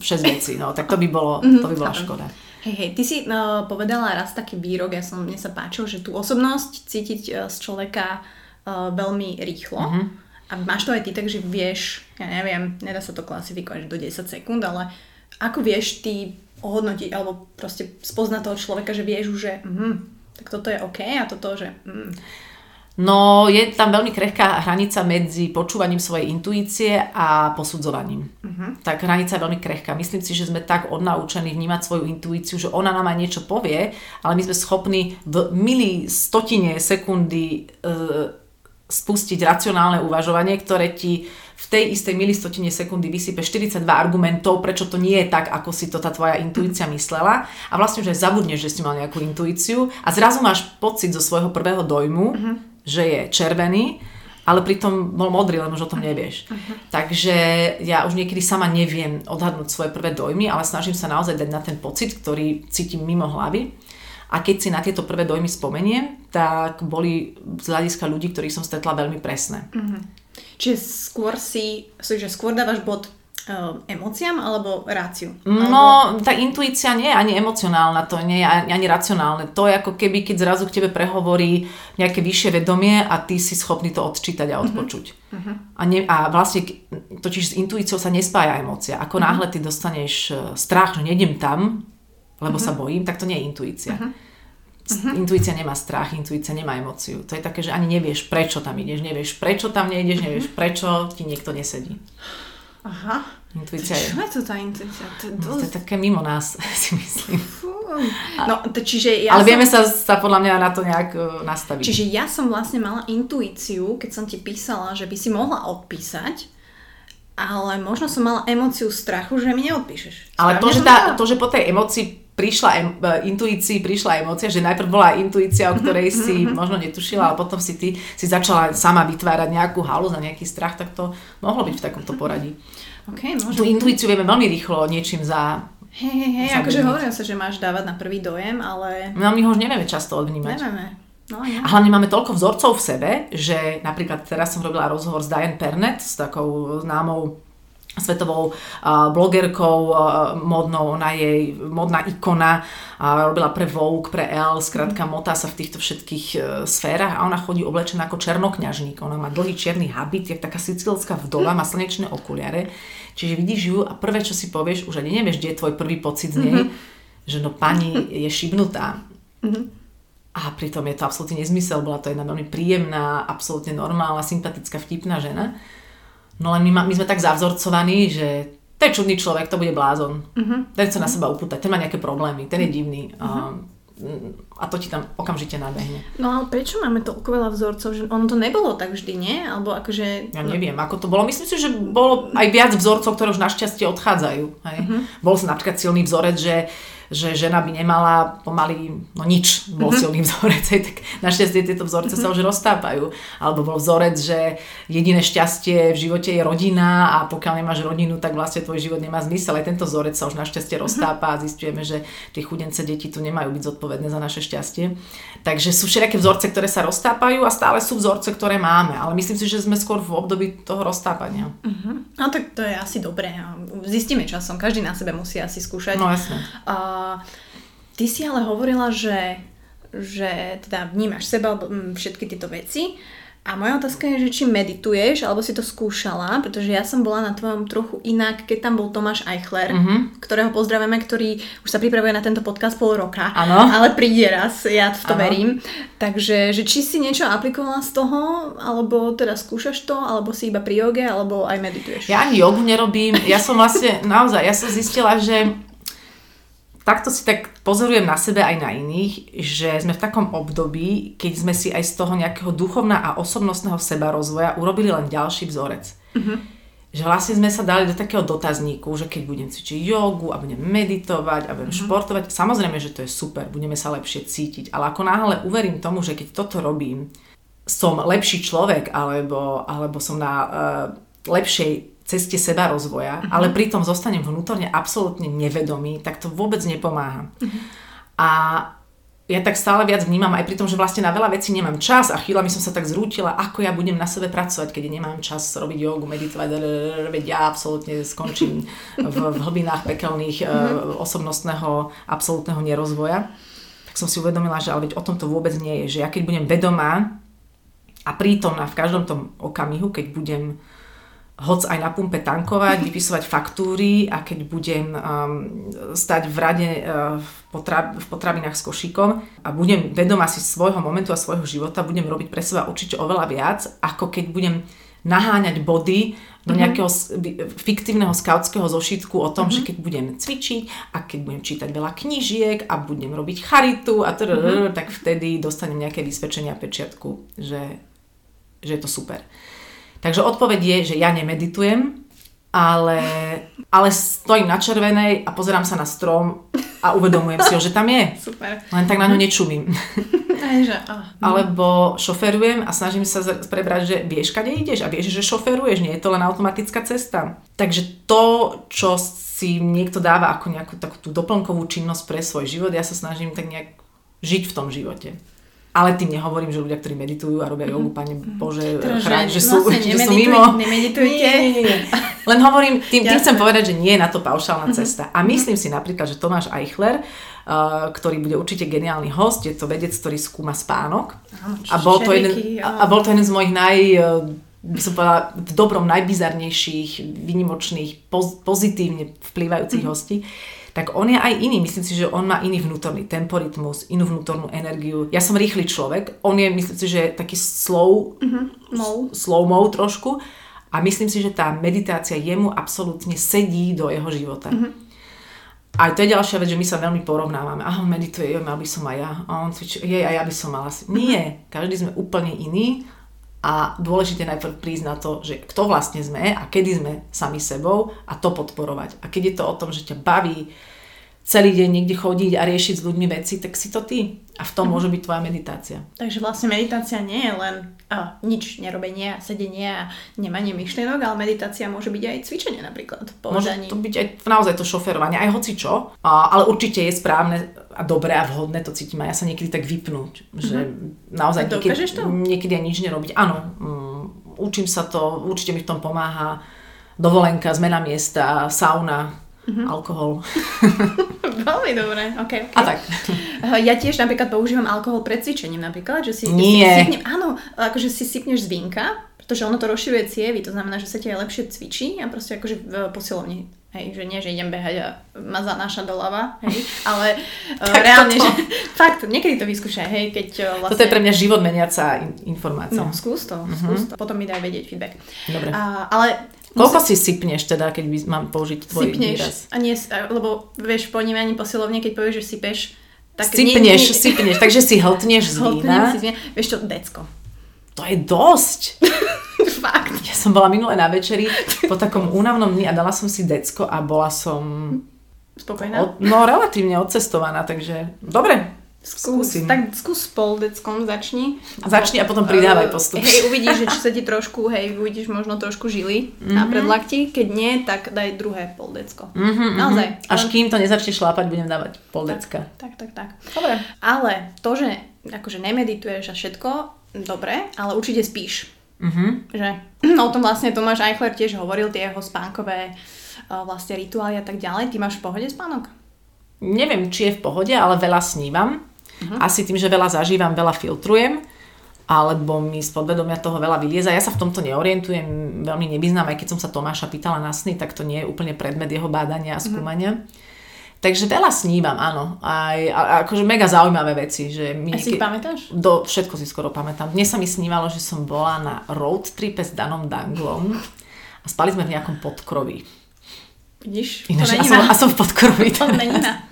6 vecí, no tak to by bolo, to by bola škoda. Hej, hej, ty si uh, povedala raz taký výrok, ja som, mne sa páčil, že tú osobnosť cítiť uh, z človeka uh, veľmi rýchlo. Mhm. A máš to aj ty, takže vieš, ja neviem, nedá sa to klasifikovať do 10 sekúnd, ale ako vieš ty ohodnotiť, alebo proste spoznať toho človeka, že vieš už, že mm, tak toto je OK a toto, že mm, No, je tam veľmi krehká hranica medzi počúvaním svojej intuície a posudzovaním. Uh-huh. Tak hranica je veľmi krehká. Myslím si, že sme tak odnaučení vnímať svoju intuíciu, že ona nám aj niečo povie, ale my sme schopní v milí stotine sekundy e, spustiť racionálne uvažovanie, ktoré ti v tej istej milistotine sekundy vysype 42 argumentov, prečo to nie je tak, ako si to tá tvoja intuícia myslela a vlastne už aj zabudneš, že si mal nejakú intuíciu a zrazu máš pocit zo svojho prvého dojmu, uh-huh. Že je červený, ale pritom bol modrý, len už o tom nevieš. Uh-huh. Takže ja už niekedy sama neviem odhadnúť svoje prvé dojmy, ale snažím sa naozaj dať na ten pocit, ktorý cítim mimo hlavy. A keď si na tieto prvé dojmy spomeniem, tak boli z hľadiska ľudí, ktorých som stretla veľmi presné. Mhm. Čiže skôr si, že skôr dávaš bod emóciám alebo ráciu? No, tá intuícia nie je ani emocionálna, to nie je ani, ani racionálne. To je ako keby, keď zrazu k tebe prehovorí nejaké vyššie vedomie a ty si schopný to odčítať a odpočuť. Uh-huh. A, ne, a vlastne, totiž s intuíciou sa nespája emócia. Ako uh-huh. náhle ty dostaneš eh, strach, že nejdem tam, lebo uh-huh. sa bojím, tak to nie je intuícia. Uh-huh. Uh-huh. Intuícia nemá strach, intuícia nemá emóciu. To je také, že ani nevieš, prečo tam ideš, nevieš, prečo tam nejdeš, nevieš, prečo ti niekto nesedí. Aha. Intuícia je... Čo je to tá intuícia? To je No, to je také mimo nás, si myslím. Fú. No, to, čiže ja Ale som... vieme sa, sa podľa mňa na to nejak uh, nastaviť. Čiže ja som vlastne mala intuíciu, keď som ti písala, že by si mohla odpísať, ale možno som mala emóciu strachu, že mi neodpíšeš. Ale to Správne že, tá, to, že po tej emocii prišla em, e, intuícii, prišla emócia, že najprv bola intuícia, o ktorej si možno netušila, ale potom si ty si začala sama vytvárať nejakú halu za nejaký strach, tak to mohlo byť v takomto poradí. Okay, Tú intuíciu vieme veľmi rýchlo niečím za... Hej, hej, hej, akože hovorím sa, že máš dávať na prvý dojem, ale... No my ho už nevieme často odvnímať. Nevieme. No, ja. A hlavne máme toľko vzorcov v sebe, že napríklad teraz som robila rozhovor s Diane Pernet, s takou známou svetovou blogerkou modnou, ona je modná ikona, robila pre Vogue, pre Elle, skrátka mm. motá sa v týchto všetkých uh, sférach a ona chodí oblečená ako černokňažník, ona má dlhý čierny habit, je taká sicilská vdova, má slnečné okuliare, čiže vidíš ju a prvé, čo si povieš, už ani nevieš, kde je tvoj prvý pocit z nej, mm-hmm. že no pani je šibnutá. Mm-hmm. A pritom je to absolútne nezmysel, bola to jedna veľmi príjemná, absolútne normálna, sympatická, vtipná žena. No len my, my sme tak zavzorcovaní, že je čudný človek, to bude blázon. Uh-huh. Ten chce na seba upútať, ten má nejaké problémy, ten je divný. Uh-huh. A, a to ti tam okamžite nabehne. No ale prečo máme toľko veľa vzorcov? Že ono to nebolo tak vždy, nie? Alebo akože... Ja neviem, ako to bolo. Myslím si, že bolo aj viac vzorcov, ktoré už našťastie odchádzajú. Hej? Uh-huh. Bol som napríklad silný vzorec, že že žena by nemala pomaly, no nič, bol mm-hmm. silný vzorec, aj tak našťastie tieto vzorce sa už roztápajú. Alebo bol vzorec, že jediné šťastie v živote je rodina a pokiaľ nemáš rodinu, tak vlastne tvoj život nemá zmysel. Aj tento vzorec sa už našťastie mhm. roztápa a zistujeme, že tie chudence deti tu nemajú byť zodpovedné za naše šťastie. Takže sú všelijaké vzorce, ktoré sa roztápajú a stále sú vzorce, ktoré máme. Ale myslím si, že sme skôr v období toho roztápania. Uh-huh. No tak to je asi dobré. Zistíme časom. Každý na sebe musí asi skúšať. No jasne. Uh, ty si ale hovorila, že, že teda vnímaš seba, všetky tieto veci a moja otázka je, že či medituješ, alebo si to skúšala, pretože ja som bola na tvojom trochu inak, keď tam bol Tomáš Eichler, uh-huh. ktorého pozdravujeme, ktorý už sa pripravuje na tento podcast pol roka, ano. ale príde raz, ja v to ano. verím. Takže, že či si niečo aplikovala z toho, alebo teda skúšaš to, alebo si iba pri joge, alebo aj medituješ? Ja ani jogu nerobím, ja som vlastne, naozaj, ja som zistila, že takto si tak pozorujem na sebe aj na iných, že sme v takom období, keď sme si aj z toho nejakého duchovná a osobnostného seba rozvoja urobili len ďalší vzorec. Uh-huh. Že vlastne sme sa dali do takého dotazníku, že keď budem cvičiť jogu a budem meditovať a budem uh-huh. športovať, samozrejme, že to je super, budeme sa lepšie cítiť, ale ako náhle uverím tomu, že keď toto robím, som lepší človek alebo, alebo som na uh, lepšej ceste seba rozvoja, uh-huh. ale pritom zostanem vnútorne absolútne nevedomý, tak to vôbec nepomáha. Uh-huh. A ja tak stále viac vnímam aj pri tom, že vlastne na veľa vecí nemám čas a chvíľami som sa tak zrútila, ako ja budem na sebe pracovať, keď nemám čas robiť jogu, meditovať, veď ja absolútne skončím v, v hlbinách pekelných uh, osobnostného absolútneho nerozvoja. Tak som si uvedomila, že ale veď o tom to vôbec nie je, že ja keď budem vedomá a prítomná v každom tom okamihu, keď budem hoc aj na pumpe tankovať, vypisovať faktúry a keď budem um, stať v rade uh, v, potra- v potravinách s košíkom a budem vedoma si svojho momentu a svojho života, budem robiť pre seba určite oveľa viac, ako keď budem naháňať body do mhm. nejakého fiktívneho skautského zošitku o tom, mm-hmm. že keď budem cvičiť a keď budem čítať veľa knížiek a budem robiť charitu a mm-hmm. tak vtedy dostanem nejaké vysvedčenia pečiatku, že, že je to super. Takže odpoveď je, že ja nemeditujem, ale, ale stojím na červenej a pozerám sa na strom a uvedomujem si ho, že tam je. Super. Len tak na ňu nečumím. že, oh. Alebo šoferujem a snažím sa prebrať, že vieš, kade ideš a vieš, že šoferuješ, nie je to len automatická cesta. Takže to, čo si niekto dáva ako nejakú takú tú doplnkovú činnosť pre svoj život, ja sa snažím tak nejak žiť v tom živote. Ale tým nehovorím, že ľudia, ktorí meditujú a robia jogu, pane Bože, teda, chráň, že, sú, vlastne že sú mimo. Nemeditujte. Nie, nie, nie. Len hovorím, tým, tým chcem povedať, že nie je na to paušálna cesta. A myslím si napríklad, že Tomáš Eichler, uh, ktorý bude určite geniálny host, je to vedec, ktorý skúma spánok. a, bol to jeden, a, a bol to jeden z mojich naj by som povedala, v dobrom najbizarnejších, vynimočných, poz, pozitívne vplývajúcich mm-hmm. hostí tak on je aj iný. Myslím si, že on má iný vnútorný temporitmus, inú vnútornú energiu. Ja som rýchly človek, on je, myslím si, že taký slow, mm-hmm. slow mo trošku a myslím si, že tá meditácia jemu absolútne sedí do jeho života. Mm-hmm. A to je ďalšia vec, že my sa veľmi porovnávame. Aha, medituje, jo, mal by som aj ja. A on cvičí, jej, a ja by som mala. Nie, každý sme úplne iný a dôležité najprv prísť na to, že kto vlastne sme a kedy sme sami sebou a to podporovať. A keď je to o tom, že ťa baví celý deň niekde chodiť a riešiť s ľuďmi veci, tak si to ty. A v tom môže byť tvoja meditácia. Takže vlastne meditácia nie je len a, nič nerobenie, sedenie a nemanie myšlienok, ale meditácia môže byť aj cvičenie napríklad. Môže to byť aj naozaj to šoferovanie, aj hoci čo, a, ale určite je správne a dobré a vhodné to cítim a ja sa niekedy tak vypnúť, že naozaj A niekedy, to? niekedy aj nič nerobiť. Áno, mm, učím sa to, určite mi v tom pomáha dovolenka, zmena miesta, sauna, alkohol Veľmi dobré, ok. okay. a tak. Ja tiež napríklad používam alkohol pred cvičením napríklad, že si, Nie. si sypnem, áno, akože si sypneš z vínka, pretože ono to rozširuje cievy, to znamená, že sa ti aj lepšie cvičí a proste akože v posilovni. Hej, že nie, že idem behať a ma zanáša doľava, hej, ale uh, reálne, toto. že fakt, niekedy to vyskúšaj, hej, keď uh, vlastne... Toto je pre mňa život meniaca in- informácia. No, skús to, skús to, potom mi daj vedieť feedback. Dobre. A, ale Koľko si sypneš teda, keď mám použiť tvoj sypneš, výraz? a nie, lebo vieš, po vnímaní posilovne, keď povieš, že sypeš, tak Sypneš, sypneš, takže si hltneš z vína. si vieš čo, decko. To je dosť. Fakt. Ja som bola minule na večeri po takom únavnom dni a dala som si decko a bola som Spokojná? od, no relatívne odcestovaná, takže dobre, Skús, skúsim. tak skús s poldeckom začni. Začni a potom pridávaj postupne. Hej, uvidíš, že či sa ti trošku, hej, uvidíš možno trošku žily mm-hmm. na predlakti. Keď nie, tak daj druhé poldecko. Mm-hmm, Naozaj. Až kým to nezačne šlápať, budem dávať pol decka. Tak, tak, tak. Dobre. Ale to, že akože nemedituješ a všetko, dobre, ale určite spíš. Mhm. Že, o tom vlastne Tomáš Eichler tiež hovoril, tie jeho spánkové uh, vlastne rituály a tak ďalej. Ty máš v pohode spánok? Neviem, či je v pohode, ale veľa snívam. Asi tým, že veľa zažívam, veľa filtrujem alebo mi z podvedomia toho veľa vylieza. Ja sa v tomto neorientujem, veľmi nevyznám, aj keď som sa Tomáša pýtala na sny, tak to nie je úplne predmet jeho bádania a skúmania. Takže veľa snívam, áno. Aj, a, akože mega zaujímavé veci. Že mi A si ich pamätáš? Do, všetko si skoro pamätám. Dnes sa mi snívalo, že som bola na road tripe s Danom Danglom a spali sme v nejakom podkroví. Vidíš? Ináč, a, není som, a som v podkroví. To není na...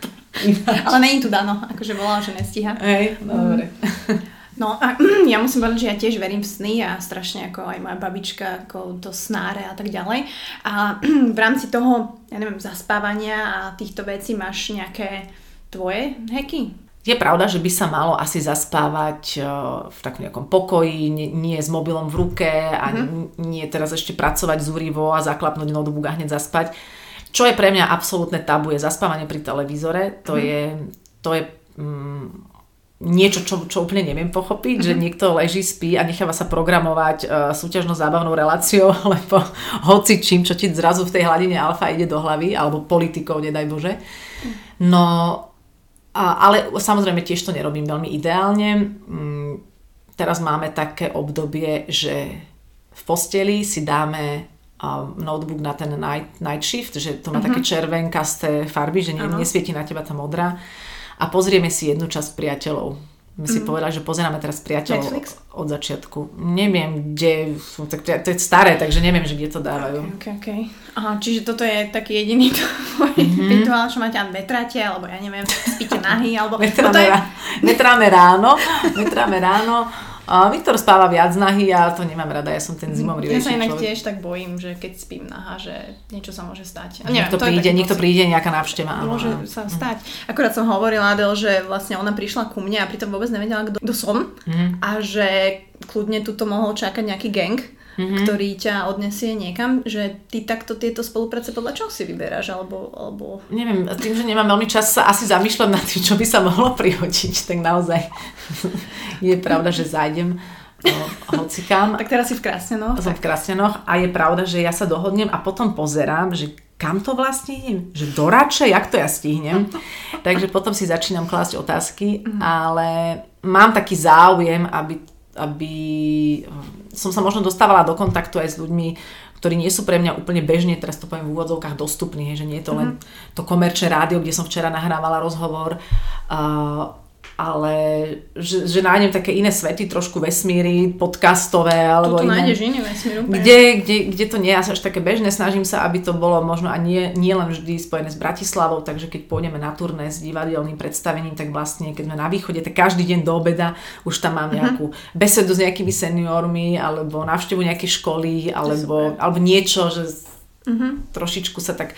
Ale není tu Dano, akože volala, že nestíha. Hej, dobre. No a ja musím povedať, že ja tiež verím v sny a strašne ako aj moja babička, ako to snáre a tak ďalej. A v rámci toho, ja neviem, zaspávania a týchto vecí máš nejaké tvoje heky? Je pravda, že by sa malo asi zaspávať eh, v takom nejakom pokoji, nie, nie s mobilom v ruke a mm-hmm. nie teraz ešte pracovať zúrivo a zaklapnúť notebook a hneď zaspať. Čo je pre mňa absolútne tabu, je zaspávanie pri televízore. To mm-hmm. je, to je mm, niečo, čo, čo úplne neviem pochopiť, mm-hmm. že niekto leží, spí a necháva sa programovať uh, súťažno-zábavnou reláciou, alebo hoci čím, čo ti zrazu v tej hladine alfa ide do hlavy, alebo politikou, nedaj Bože. No, a, ale samozrejme tiež to nerobím veľmi ideálne. Mm, teraz máme také obdobie, že v posteli si dáme notebook na ten night, night shift, že to má mm-hmm. také červenkasté farby, že ne, nesvieti na teba tá modrá. A pozrieme si jednu časť priateľov. My si povedali, že pozeráme teraz priateľov Netflix? od začiatku. Neviem, kde tak to, je- to staré, takže neviem, že kde to dávajú. Ok, ok. Aha, čiže toto je taký jediný tvoj Mhm. mm-hmm. rituál, čo máte a vetráte, alebo ja neviem, spíte nahý, alebo... Metráme, toto je... rá- metráme ráno, metráme ráno. A Viktor spáva viac nahý a to nemám rada, ja som ten Ja zimomrivejší sa inak človek. tiež tak bojím, že keď spím nahá, že niečo sa môže stať. A Niekto to je príde, niekto pocit. príde, nejaká návšteva. Môže áno. sa stať. Akorát som hovorila Adel, že vlastne ona prišla ku mne a pritom vôbec nevedela, kto, som Mhm. a že kľudne tuto mohol čakať nejaký gang, Mhm. ktorý ťa odnesie niekam, že ty takto tieto spolupráce podľa čoho si vyberáš, alebo, alebo... Neviem, tým, že nemám veľmi čas sa asi zamýšľať nad tým, čo by sa mohlo prihodiť, tak naozaj je pravda, že zájdem o, hocikam. Tak teraz si v krásne, no. som v Krasnenoch a je pravda, že ja sa dohodnem a potom pozerám, že kam to vlastne idem? Že do Rače? Jak to ja stihnem? Takže potom si začínam klásť otázky, ale mám taký záujem, aby, aby som sa možno dostávala do kontaktu aj s ľuďmi, ktorí nie sú pre mňa úplne bežne, teraz to poviem v úvodzovkách, dostupní, že nie je to len to komerčné rádio, kde som včera nahrávala rozhovor, uh, ale že, že nájdem také iné svety, trošku vesmíry, podcastové, alebo Tuto iné. nájdeš iný vesmír úplne. Kde, kde, kde to nie je až také bežné, snažím sa, aby to bolo možno a nie, nie len vždy spojené s Bratislavou, takže keď pôjdeme na turné s divadelným predstavením, tak vlastne keď sme na východe, tak každý deň do obeda už tam mám nejakú besedu s nejakými seniormi, alebo návštevu nejakej školy, alebo, alebo niečo, že trošičku sa tak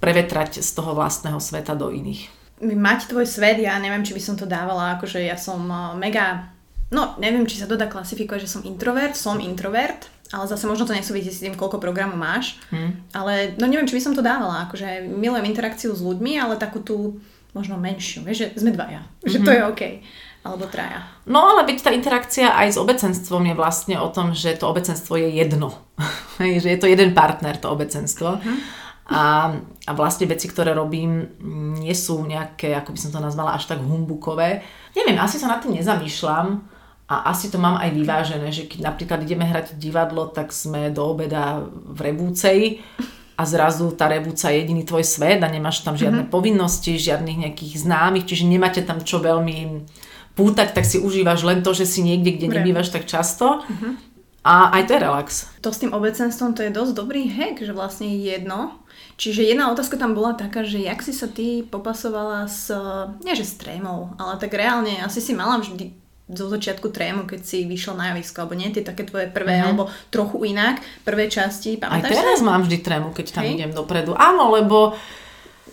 prevetrať z toho vlastného sveta do iných. Mať tvoj svet, ja neviem, či by som to dávala, akože ja som uh, mega, no neviem, či sa to dá klasifikovať, že som introvert, som introvert, ale zase možno to nesúvisí s tým, koľko programu máš, hmm. ale no neviem, či by som to dávala, akože milujem interakciu s ľuďmi, ale takú tú možno menšiu, vieš, že sme dvaja, mm-hmm. že to je OK alebo traja. No ale veď tá interakcia aj s obecenstvom je vlastne o tom, že to obecenstvo je jedno. že je to jeden partner, to obecenstvo. Uh-huh. A, a vlastne veci, ktoré robím, nie sú nejaké, ako by som to nazvala, až tak humbukové. Neviem, asi sa nad tým nezamýšľam a asi to mám aj vyvážené, že keď napríklad ideme hrať divadlo, tak sme do obeda v Rebúcej a zrazu tá Rebúca je jediný tvoj svet a nemáš tam žiadne mm-hmm. povinnosti, žiadnych nejakých známych, čiže nemáte tam čo veľmi pútať, tak si užívaš len to, že si niekde, kde Vrem. nebývaš tak často. Uh-huh. A aj to je relax. To s tým obecenstvom to je dosť dobrý hack, že vlastne jedno. Čiže jedna otázka tam bola taká, že jak si sa ty popasovala s, nie že s trémou, ale tak reálne asi si mala vždy zo začiatku trému, keď si vyšla na javisko, alebo nie, tie také tvoje prvé, mm-hmm. alebo trochu inak, prvé časti, pamätáš Aj teraz sa? mám vždy trému, keď tam Hej. idem dopredu. Áno, lebo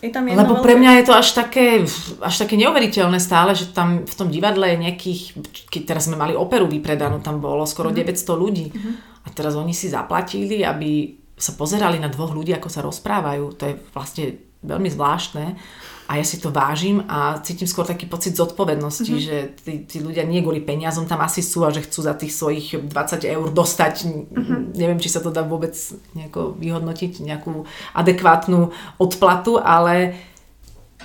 je tam Lebo pre mňa je to až také, až také neuveriteľné stále, že tam v tom divadle je nejakých, keď teraz sme mali operu vypredanú, tam bolo skoro mm-hmm. 900 ľudí. Mm-hmm. A teraz oni si zaplatili, aby sa pozerali na dvoch ľudí, ako sa rozprávajú. To je vlastne veľmi zvláštne a ja si to vážim a cítim skôr taký pocit zodpovednosti, mm-hmm. že tí, tí ľudia nie kvôli peniazom tam asi sú a že chcú za tých svojich 20 eur dostať, mm-hmm. neviem, či sa to dá vôbec nejako vyhodnotiť, nejakú adekvátnu odplatu, ale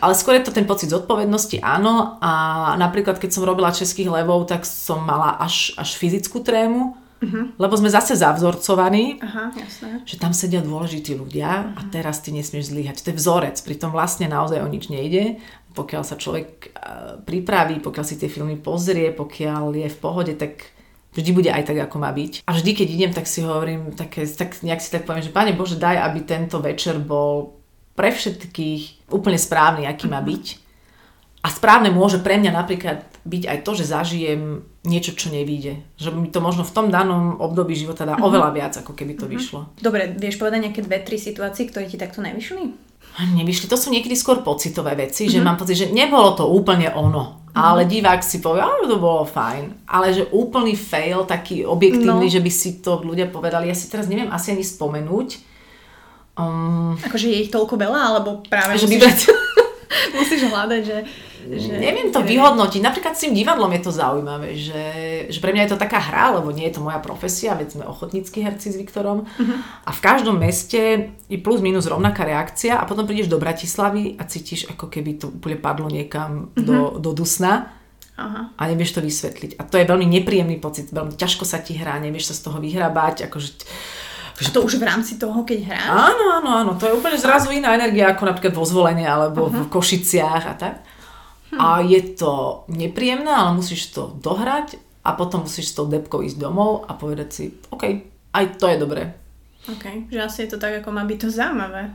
ale skôr je to ten pocit zodpovednosti, áno. A napríklad, keď som robila českých levov, tak som mala až, až fyzickú trému, Uh-huh. Lebo sme zase zavzorcovaní, Aha, jasné. že tam sedia dôležití ľudia uh-huh. a teraz ty nesmieš zlyhať. To je vzorec, pritom vlastne naozaj o nič nejde. Pokiaľ sa človek pripraví, pokiaľ si tie filmy pozrie, pokiaľ je v pohode, tak vždy bude aj tak, ako má byť. A vždy, keď idem, tak si hovorím, také, tak nejak si tak poviem, že Pane Bože, daj, aby tento večer bol pre všetkých úplne správny, aký má byť a správne môže pre mňa napríklad byť aj to, že zažijem niečo, čo nevíde. Že mi to možno v tom danom období života dá mm-hmm. oveľa viac, ako keby to mm-hmm. vyšlo. Dobre, vieš povedať nejaké dve, tri situácie, ktoré ti takto nevyšli? Nevyšli, to sú niekedy skôr pocitové veci, mm-hmm. že mhm. mám pocit, že nebolo to úplne ono. Mm-hmm. Ale divák si povie, že to bolo fajn. Ale že úplný fail, taký objektívny, no. že by si to ľudia povedali, ja si teraz neviem asi ani spomenúť. Um, akože je ich toľko veľa, alebo práve... Že musíš, musíš hľadať, že že neviem to vyhodnotiť. Napríklad s tým divadlom je to zaujímavé, že, že pre mňa je to taká hra, lebo nie je to moja profesia, veď sme ochotnícky herci s Viktorom. Uh-huh. A v každom meste je plus minus rovnaká reakcia a potom prídeš do Bratislavy a cítiš, ako keby to úplne padlo niekam uh-huh. do, do dusna. Aha. A nevieš to vysvetliť. A to je veľmi nepríjemný pocit, veľmi ťažko sa ti hrá, nevieš sa z toho vyhrabať, akože a to už v rámci toho, keď hráš? Áno, áno, áno. To je úplne zrazu iná energia ako napríklad vo zvolenie alebo uh-huh. v Košiciach a tak. Hm. A je to nepríjemné, ale musíš to dohrať a potom musíš s tou depkou ísť domov a povedať si, OK, aj to je dobré. OK, že asi je to tak, ako má byť to zaujímavé.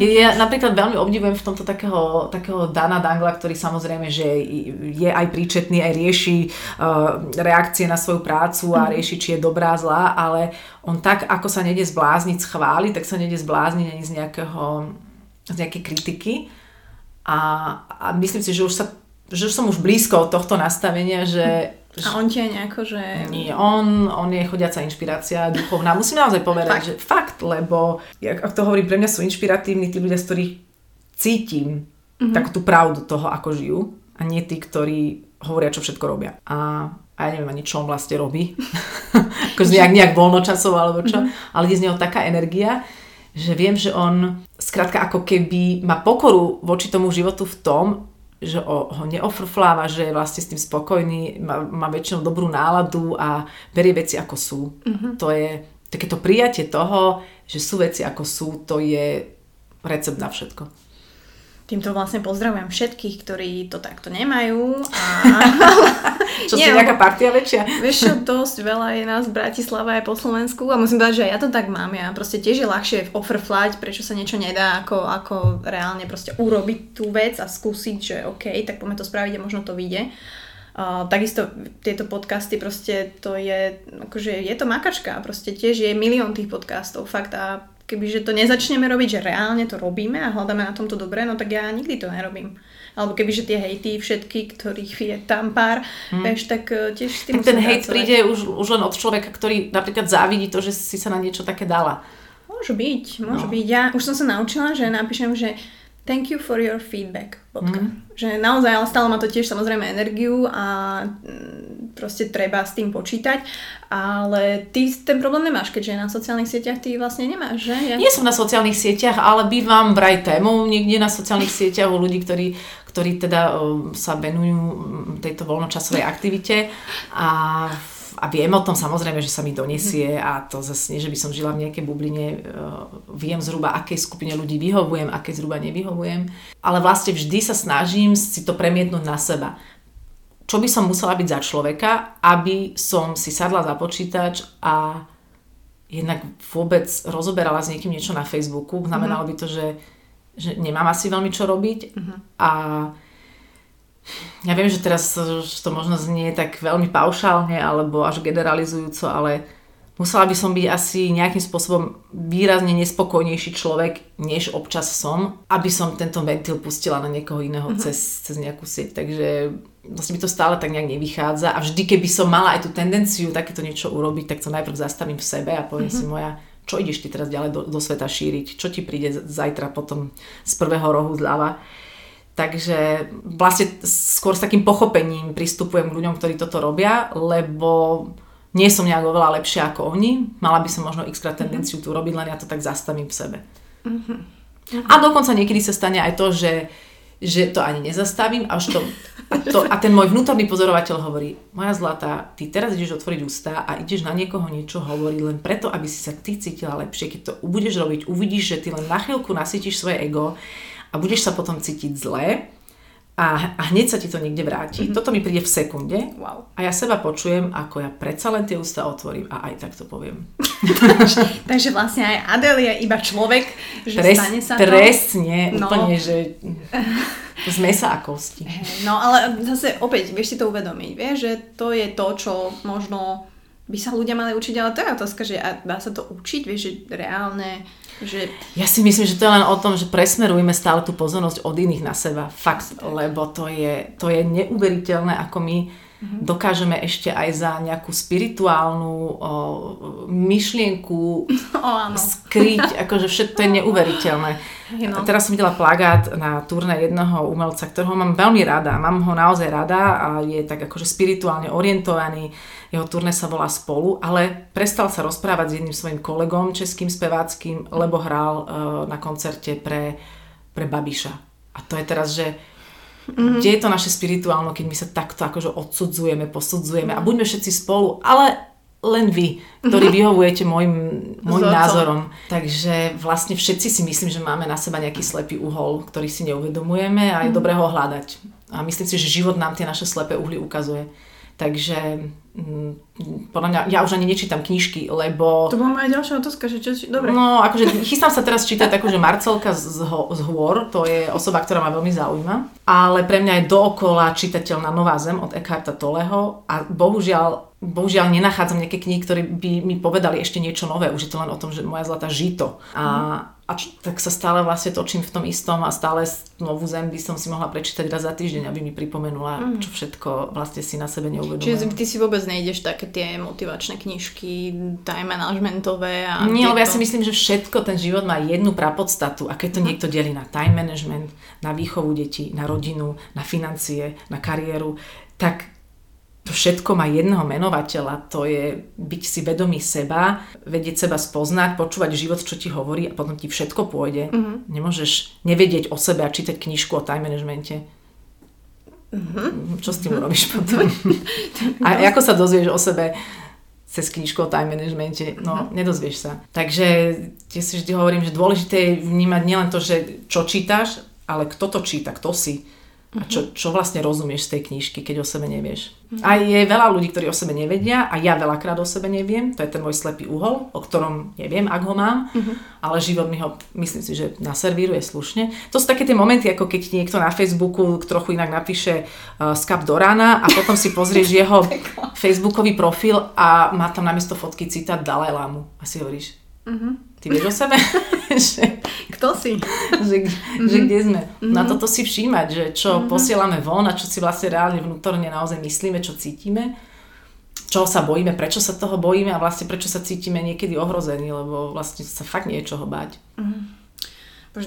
Ja napríklad veľmi obdivujem v tomto takého, takého Dana Dangla, ktorý samozrejme, že je aj príčetný, aj rieši uh, reakcie na svoju prácu a mhm. rieši, či je dobrá, zlá, ale on tak, ako sa nede zblázniť z chvály, tak sa nede zblázniť ani z nejakého z nejakej kritiky. A, a myslím si, že už, sa, že už som už blízko od tohto nastavenia, že... A on ti je nejako, že... Nie, on, on je chodiaca inšpirácia duchovná. Musím naozaj povedať, fakt. že fakt, lebo, ak to hovorím, pre mňa sú inšpiratívni tí ľudia, z ktorých cítim mm-hmm. takú tú pravdu toho, ako žijú a nie tí, ktorí hovoria, čo všetko robia. A, a ja neviem ani, čo on vlastne robí. akože nejak, nejak voľnočasov alebo čo. Mm-hmm. Ale je z neho taká energia, že viem, že on skrátka ako keby má pokoru voči tomu životu v tom, že ho, neofrfláva, že je vlastne s tým spokojný, má, má väčšinou dobrú náladu a berie veci ako sú. Mm-hmm. To je takéto prijatie toho, že sú veci ako sú, to je recept na všetko. Týmto vlastne pozdravujem všetkých, ktorí to takto nemajú. A... čo si nejaká partia väčšia? Vieš čo, dosť veľa je nás v Bratislave aj po Slovensku a musím povedať, že aj ja to tak mám. Ja proste tiež je ľahšie ofrflať, prečo sa niečo nedá, ako, ako reálne proste urobiť tú vec a skúsiť, že OK, tak poďme to spraviť a možno to vyjde. Uh, takisto tieto podcasty proste to je, akože je to makačka, proste tiež je milión tých podcastov, fakt a kebyže to nezačneme robiť, že reálne to robíme a hľadáme na tomto dobré, no tak ja nikdy to nerobím. alebo keby že tie hejty všetky, ktorých je tam pár, mm. vieš, tak uh, tiež s tým Tak ten hejt príde už, už len od človeka, ktorý napríklad závidí to, že si sa na niečo také dala. Môže byť, môže no. byť. Ja už som sa naučila, že napíšem, že thank you for your feedback. Mm. Že naozaj, ale stále má to tiež samozrejme energiu a mm, proste treba s tým počítať, ale ty ten problém nemáš, keďže na sociálnych sieťach ty vlastne nemáš, že? Ja... Nie som na sociálnych sieťach, ale bývam vraj témou niekde na sociálnych sieťach u ľudí, ktorí, ktorí teda sa venujú tejto voľnočasovej aktivite a a viem o tom samozrejme, že sa mi donesie a to zase nie, že by som žila v nejakej bubline, e, viem zhruba, akej skupine ľudí vyhovujem, aké zhruba nevyhovujem, ale vlastne vždy sa snažím si to premietnúť na seba. Čo by som musela byť za človeka, aby som si sadla za počítač a jednak vôbec rozoberala s niekým niečo na Facebooku. Znamenalo mhm. by to, že, že nemám asi veľmi čo robiť uh-huh. a ja viem, že teraz to možno znie tak veľmi paušálne alebo až generalizujúco, ale musela by som byť asi nejakým spôsobom výrazne nespokojnejší človek, než občas som, aby som tento ventil pustila na niekoho iného mm-hmm. cez, cez nejakú sieť. Takže vlastne mi to stále tak nejak nevychádza a vždy, keby som mala aj tú tendenciu takéto niečo urobiť, tak to najprv zastavím v sebe a poviem mm-hmm. si moja, čo ideš ty teraz ďalej do, do sveta šíriť, čo ti príde zajtra potom z prvého rohu zľava Takže vlastne skôr s takým pochopením pristupujem k ľuďom, ktorí toto robia, lebo nie som nejak oveľa lepšia ako oni. Mala by som možno xkrát mhm. tendenciu tu robiť, len ja to tak zastavím v sebe. Uh-huh. A dokonca niekedy sa stane aj to, že, že to ani nezastavím, až to, a, to, a ten môj vnútorný pozorovateľ hovorí, moja zlatá, ty teraz ideš otvoriť ústa a ideš na niekoho niečo hovoriť len preto, aby si sa ty cítila lepšie. Keď to budeš robiť, uvidíš, že ty len na chvíľku nasytíš svoje ego a budeš sa potom cítiť zle a, a hneď sa ti to niekde vráti. Mm-hmm. Toto mi príde v sekunde wow. a ja seba počujem, ako ja predsa len tie ústa otvorím a aj tak to poviem. Takže vlastne aj Adel je iba človek, že Pres, stane sa to. Presne, no. úplne, že z mesa a kosti. No ale zase opäť, vieš si to uvedomiť, vieš, že to je to, čo možno by sa ľudia mali učiť, ale to je otázka, že dá sa to učiť, vieš, že reálne že... Ja si myslím, že to je len o tom, že presmerujeme stále tú pozornosť od iných na seba. Fakt, lebo to je, to je neuveriteľné, ako my mm-hmm. dokážeme ešte aj za nejakú spirituálnu o, myšlienku o, áno. skryť, akože všetko to je neuveriteľné. No. Teraz som videla plagát na turné jedného umelca, ktorého mám veľmi rada. Mám ho naozaj rada a je tak akože spirituálne orientovaný. Jeho turné sa volá Spolu, ale prestal sa rozprávať s jedným svojim kolegom, českým speváckým, lebo hral uh, na koncerte pre, pre Babiša. A to je teraz, že Mm-hmm. Kde je to naše spirituálno, keď my sa takto akože odsudzujeme, posudzujeme a buďme všetci spolu, ale len vy, ktorí mhm. vyhovujete môjim, môjim názorom. Takže vlastne všetci si myslím, že máme na seba nejaký slepý uhol, ktorý si neuvedomujeme a je mm. dobré ho hľadať. A myslím si, že život nám tie naše slepé uhly ukazuje. Takže podľa mňa, ja už ani nečítam knižky, lebo... To bola moja ďalšia otázka, že čo... Dobre. No, akože chystám sa teraz čítať akože Marcelka z, ho, z hôr, to je osoba, ktorá ma veľmi zaujíma, ale pre mňa je dookola čitateľná Nová zem od Eckharta Toleho a bohužiaľ bohužiaľ nenachádzam nejaké knihy, ktoré by mi povedali ešte niečo nové. Už je to len o tom, že moja zlatá žito. A, a č- tak sa stále vlastne točím v tom istom a stále novú zem by som si mohla prečítať raz za týždeň, aby mi pripomenula, mm. čo všetko vlastne si na sebe neuvedomujem. Čiže ty si vôbec nejdeš také tie motivačné knižky, time managementové a Nie, lebo ja si myslím, že všetko, ten život má jednu prapodstatu a keď to mm. niekto delí na time management, na výchovu detí, na rodinu, na financie, na kariéru, tak to všetko má jedného menovateľa, to je byť si vedomý seba, vedieť seba spoznať, počúvať život, čo ti hovorí a potom ti všetko pôjde. Mm-hmm. Nemôžeš nevedieť o sebe a čítať knižku o time managemente. Mm-hmm. Čo s tým urobíš potom? a ako sa dozvieš o sebe cez knižku o time managemente? No, mm-hmm. nedozvieš sa. Takže ja si vždy hovorím, že dôležité je vnímať nielen to, že čo čítaš, ale kto to číta, kto si a čo, čo vlastne rozumieš z tej knižky, keď o sebe nevieš. A je veľa ľudí, ktorí o sebe nevedia a ja veľakrát o sebe neviem, to je ten môj slepý uhol, o ktorom neviem, ak ho mám, uh-huh. ale život mi ho, myslím si, že naservíruje slušne. To sú také tie momenty, ako keď niekto na Facebooku trochu inak napíše uh, skap do rána a potom si pozrieš jeho facebookový profil a má tam namiesto fotky citát Dalaj Lámu a si hovoríš, uh-huh Ty vieš o sebe? že, Kto si? že, že kde sme. Na toto si všímať, že čo posielame von a čo si vlastne reálne vnútorne naozaj myslíme, čo cítime čo sa bojíme, prečo sa toho bojíme a vlastne prečo sa cítime niekedy ohrození, lebo vlastne sa fakt niečoho báť.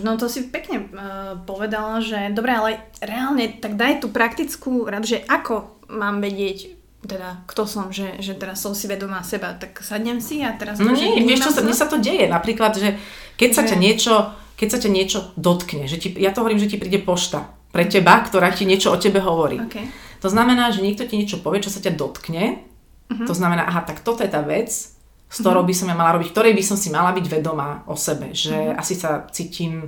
No to si pekne uh, povedala, že dobre, ale reálne tak daj tú praktickú radu, že ako mám vedieť, teda kto som, že, že teraz som si vedomá seba, tak sadnem si a teraz... No nie, vieš čo, sa, mne sa to deje. Napríklad, že keď sa Že- ťa niečo, keď sa ťa niečo dotkne, že ti, ja to hovorím, že ti príde pošta pre teba, ktorá ti niečo o tebe hovorí. OK. To znamená, že niekto ti niečo povie, čo sa ťa dotkne. Mhm. To znamená, aha, tak toto je tá vec, s ktorou by som ja mala robiť, ktorej by som si mala byť vedomá o sebe. Že Mhm. asi sa cítim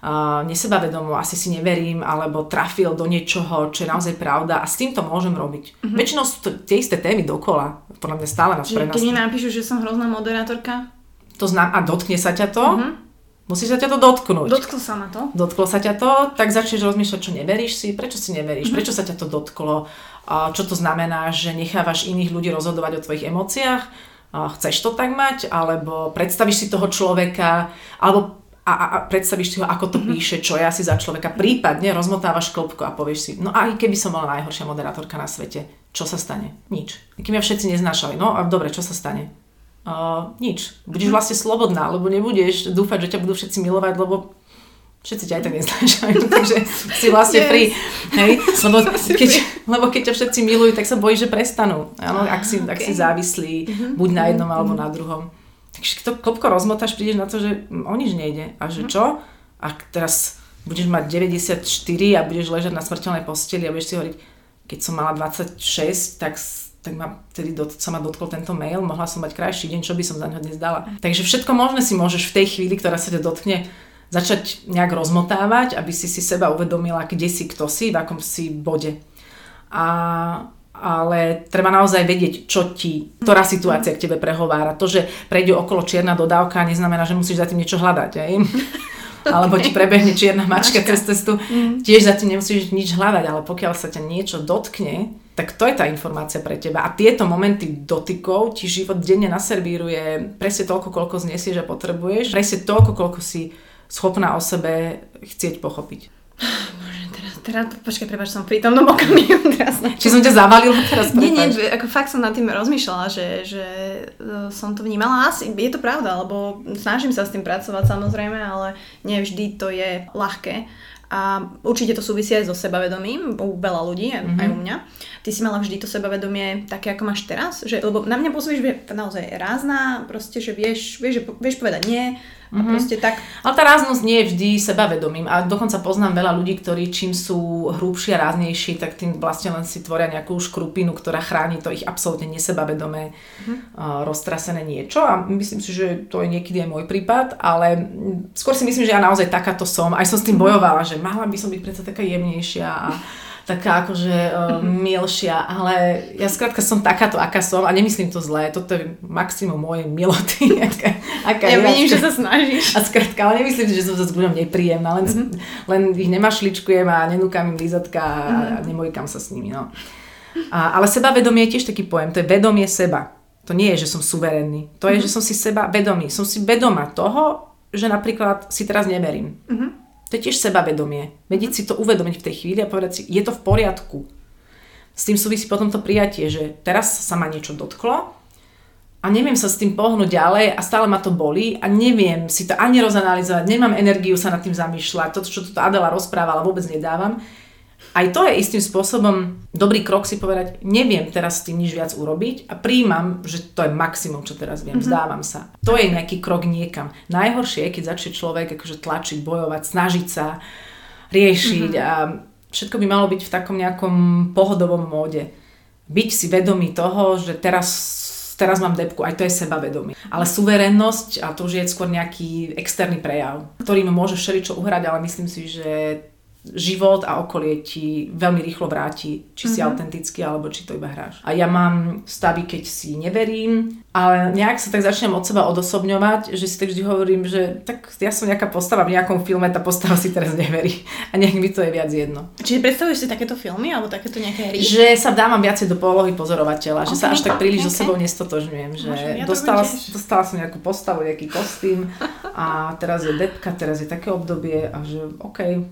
uh, nesebavedomo, asi si neverím, alebo trafil do niečoho, čo je naozaj pravda a s týmto môžem robiť. Väčšinou sú to tie isté témy dokola. Podľa mňa stále nás Mhm. Že pre nás. keď mi napíšu, že som hrozná moderátorka, To znam, a dotkne sa ťa to, musí sa ťa to dotknúť. dotklo sa ma to. Dotklo sa ťa to, tak začneš rozmýšľať, čo neveríš si, prečo si neveríš, Mhm. prečo sa ťa to dotklo, čo to znamená, že nechávaš iných ľudí rozhodovať o tvojich emóciách, chceš to tak mať, alebo predstavíš si toho človeka, alebo a, a, a predstavíš si ho, ako to Mhm. píše, čo je asi za človeka, prípadne rozmotávaš klopku a povieš si, no a keby som bola najhoršia moderátorka na svete, čo sa stane? Nič. Kým mňa všetci neznášali, no a dobre, čo sa stane? Uh, nič. Budeš vlastne slobodná, lebo nebudeš dúfať, že ťa budú všetci milovať, lebo všetci ťa aj tak neznášajú, takže si vlastne Yes. free. Hej? Lebo, keď, lebo keď ťa všetci milujú, tak sa bojíš, že prestanú. Áno, ak si, ak si ok. závislý, buď na jednom alebo na druhom. Takže to klopko rozmotáš, prídeš na to, že mm, o nič nejde. A že čo? Ak teraz budeš mať 94 a budeš ležať na smrteľnej posteli a budeš si hovoriť, keď som mala 26, tak tak ma vtedy dot, sa ma dotkol tento mail, mohla som mať krajší deň, čo by som za ňo dnes dala. Takže všetko možné si môžeš v tej chvíli, ktorá sa ťa dotkne, začať nejak rozmotávať, aby si si seba uvedomila, kde si, kto si, v akom si bode. A, ale treba naozaj vedieť, čo ti, ktorá situácia k tebe prehovára. To, že prejde okolo čierna dodávka, neznamená, že musíš za tým niečo hľadať. Hej? Alebo ti prebehne čierna mačka cez cestu, tiež za tým nemusíš nič hľadať, ale pokiaľ sa ťa niečo dotkne, tak to je tá informácia pre teba. A tieto momenty dotykov ti život denne naservíruje presne toľko, koľko znesieš a potrebuješ, presne toľko, koľko si schopná o sebe chcieť pochopiť. Teraz, teraz, počkaj, prepáč, som pri tomto okamihu teraz. Či som ťa zavalila teraz? Nie, nie, prepáč. ako fakt som nad tým rozmýšľala, že, že e, som to vnímala. Asi je to pravda, lebo snažím sa s tým pracovať samozrejme, ale nie vždy to je ľahké. A určite to súvisí aj so sebavedomím u veľa ľudí, aj, Mhm. aj u mňa. Ty si mala vždy to sebavedomie také, ako máš teraz? Že, lebo na mňa pôsobíš, naozaj rázna, proste, že vieš, vieš, vieš povedať nie a Mhm. proste tak. Ale tá ráznosť nie je vždy sebavedomím a dokonca poznám veľa ľudí, ktorí čím sú hrubší a ráznejší, tak tým vlastne len si tvoria nejakú škrupinu, ktorá chráni to ich absolútne nesebavedomé uh, roztrasené niečo a myslím si, že to je niekedy aj môj prípad, ale skôr si myslím, že ja naozaj takáto som. Aj som s tým bojovala, že mala by som byť predsa taká jemnejšia a taká akože uh, milšia, ale ja skrátka som takáto, aká som a nemyslím to zlé, toto je maximum mojej miloty, aká, aká Ja vidím, že sa snažíš. A skrátka, ale nemyslím že som sa s ľuďom nepríjemná, len, mm-hmm. len ich nemašličkujem a nenúkam im lízatka a, a nemojkam sa s nimi. No. A, ale sebavedomie je tiež taký pojem, to je vedomie seba. To nie je, že som suverénny. To je, že som si seba vedomý. Som si vedomá toho, že napríklad si teraz neverím. To je tiež sebavedomie. Vedieť si to uvedomiť v tej chvíli a povedať si, je to v poriadku. S tým súvisí potom to prijatie, že teraz sa ma niečo dotklo a neviem sa s tým pohnúť ďalej a stále ma to bolí a neviem si to ani rozanalizovať, nemám energiu sa nad tým zamýšľať, to, čo tu Adela rozprávala, vôbec nedávam. Aj to je istým spôsobom dobrý krok si povedať, neviem teraz s tým nič viac urobiť a príjmam, že to je maximum, čo teraz viem, mm-hmm. vzdávam sa. To je nejaký krok niekam. Najhoršie je, keď začne človek akože tlačiť, bojovať, snažiť sa, riešiť mm-hmm. a všetko by malo byť v takom nejakom pohodovom móde. Byť si vedomý toho, že teraz teraz mám depku, aj to je sebavedomie. Ale suverennosť, a to už je skôr nejaký externý prejav, ktorým môže všeličo uhrať, ale myslím si, že život a okolie ti veľmi rýchlo vráti, či si mm-hmm. autentický, alebo či to iba hráš. A ja mám stavy, keď si neverím, ale nejak sa tak začnem od seba odosobňovať, že si tak vždy hovorím, že tak ja som nejaká postava v nejakom filme, tá postava si teraz neverí. A nejak mi to je viac jedno. Čiže predstavuješ si takéto filmy, alebo takéto nejaké hry? Že sa dávam viacej do polohy pozorovateľa, okay. že sa až tak príliš okay. so sebou nestotožňujem, že ja dostala, dostala som nejakú postavu, nejaký kostým a teraz je depka, teraz je také obdobie a že OK,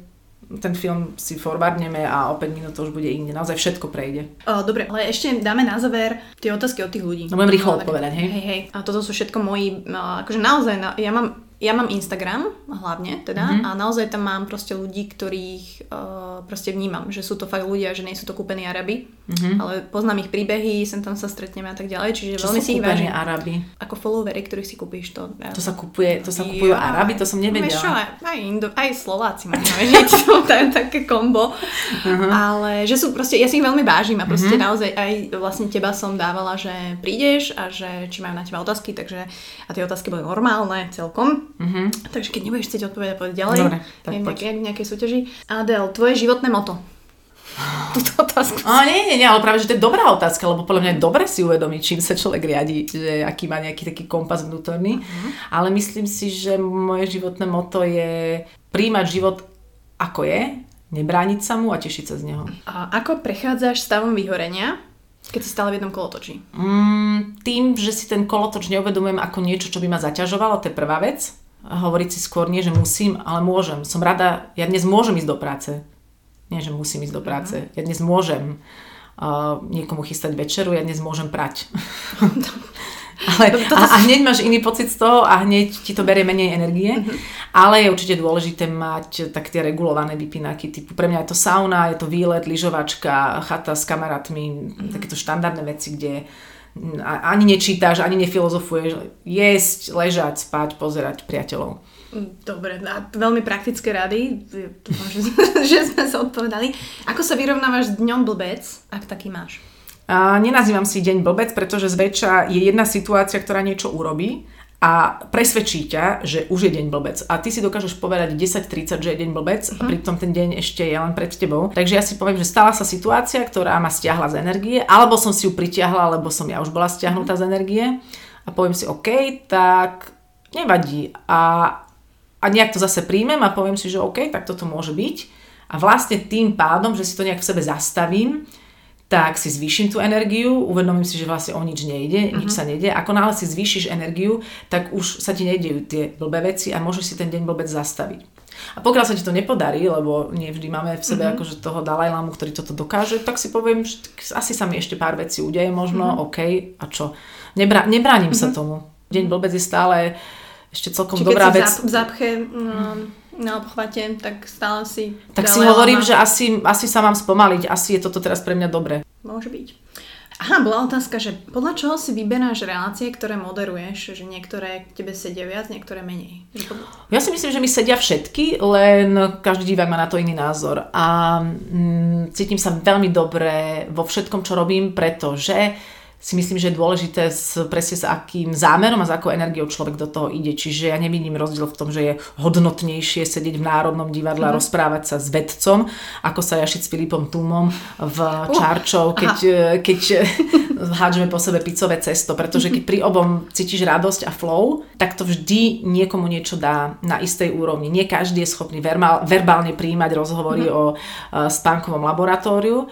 ten film si forwardneme a o 5 minút to už bude inde. Naozaj všetko prejde. O, dobre, ale ešte dáme na záver tie otázky od tých ľudí. No budem rýchlo odpovedať, hej? Hej, hej. A toto sú všetko moji, akože naozaj, ja mám ja mám Instagram hlavne teda mm-hmm. a naozaj tam mám proste ľudí, ktorých uh, proste vnímam, že sú to fakt ľudia, že nie sú to kúpení Araby, mm-hmm. ale poznám ich príbehy, sem tam sa stretneme a tak ďalej, čiže Čo veľmi si ich vážim. Araby? Ako followery, ktorých si kúpiš to. Ja. To sa kupuje, to sa kupujú ja, Araby, to som nevedela. Čo, aj, Indo, aj Slováci že to je také kombo, uh-huh. ale že sú proste, ja si ich veľmi vážim a proste uh-huh. naozaj aj vlastne teba som dávala, že prídeš a že či majú na teba otázky, takže a tie otázky boli normálne celkom. Uh-huh. Takže keď nebudeš chcieť odpovedať, povedať ďalej. Dobre, tak Neviem, poď. Jak v nejakej súťaži. Adel, tvoje životné moto. Túto otázku. A nie, nie, nie, ale práve, že to je dobrá otázka, lebo podľa mňa je dobre si uvedomiť, čím sa človek riadi, že aký má nejaký taký kompas vnútorný. Uh-huh. Ale myslím si, že moje životné moto je príjmať život ako je, nebrániť sa mu a tešiť sa z neho. A ako prechádzaš stavom vyhorenia, keď si stále v jednom kolotočí? Mm, tým, že si ten kolotoč neuvedomujem ako niečo, čo by ma zaťažovalo, to je prvá vec hovoriť si skôr nie, že musím, ale môžem. Som rada, ja dnes môžem ísť do práce. Nie, že musím ísť do práce. Mhm. Ja dnes môžem uh, niekomu chystať večeru, ja dnes môžem prať. Ale, a, a hneď máš iný pocit z toho a hneď ti to berie menej energie. Mm-hmm. Ale je určite dôležité mať tak tie regulované vypínaky. Typu pre mňa je to sauna, je to výlet, lyžovačka, chata s kamarátmi, mm-hmm. takéto štandardné veci, kde ani nečítaš, ani nefilozofuješ. Jesť, ležať, spať, pozerať priateľov. Dobre, a veľmi praktické rady. Dúfam, že, že sme sa odpovedali. Ako sa vyrovnávaš s dňom blbec, ak taký máš? A nenazývam si deň blbec, pretože zväčša je jedna situácia, ktorá niečo urobí a presvedčí ťa, že už je deň blbec. A ty si dokážeš povedať 10.30, že je deň blbec uh-huh. a mhm. pritom ten deň ešte je len pred tebou. Takže ja si poviem, že stala sa situácia, ktorá ma stiahla z energie, alebo som si ju pritiahla, lebo som ja už bola stiahnutá uh-huh. z energie a poviem si, OK, tak nevadí. A, a nejak to zase príjmem a poviem si, že OK, tak toto môže byť. A vlastne tým pádom, že si to nejak v sebe zastavím, tak si zvýšim tú energiu, uvedomím si, že vlastne o nič nejde, uh-huh. nič mhm. sa nejde. Ako náhle si zvýšiš energiu, tak už sa ti nejdejú tie blbé veci a môžeš si ten deň vôbec zastaviť. A pokiaľ sa ti to nepodarí, lebo nie vždy máme v sebe uh-huh. akože toho Dalajlámu, ktorý toto dokáže, tak si poviem, že asi sa mi ešte pár vecí udeje možno, uh-huh. OK, a čo? Nebra- nebránim uh-huh. sa tomu. Deň vôbec je stále ešte celkom Či dobrá vec. Zap- zapche, no, na obchvate, tak stále si... Tak si hovorím, že asi, asi sa mám spomaliť, asi je toto teraz pre mňa dobré. Môže byť. Aha, bola otázka, že podľa čoho si vyberáš relácie, ktoré moderuješ, že niektoré k tebe sedia viac, niektoré menej? Ja si myslím, že mi sedia všetky, len každý divák má na to iný názor. A mm, cítim sa veľmi dobre vo všetkom, čo robím, pretože si myslím, že je dôležité s, presne s akým zámerom a s akou energiou človek do toho ide. Čiže ja nevidím rozdiel v tom, že je hodnotnejšie sedieť v Národnom divadle a mm. rozprávať sa s vedcom, ako sa jašiť s Filipom Tumom v Čarčov, keď, keď hádžeme po sebe picové cesto, pretože keď pri obom cítiš radosť a flow, tak to vždy niekomu niečo dá na istej úrovni. Nie každý je schopný verbálne príjmať rozhovory mm. o uh, spánkovom laboratóriu,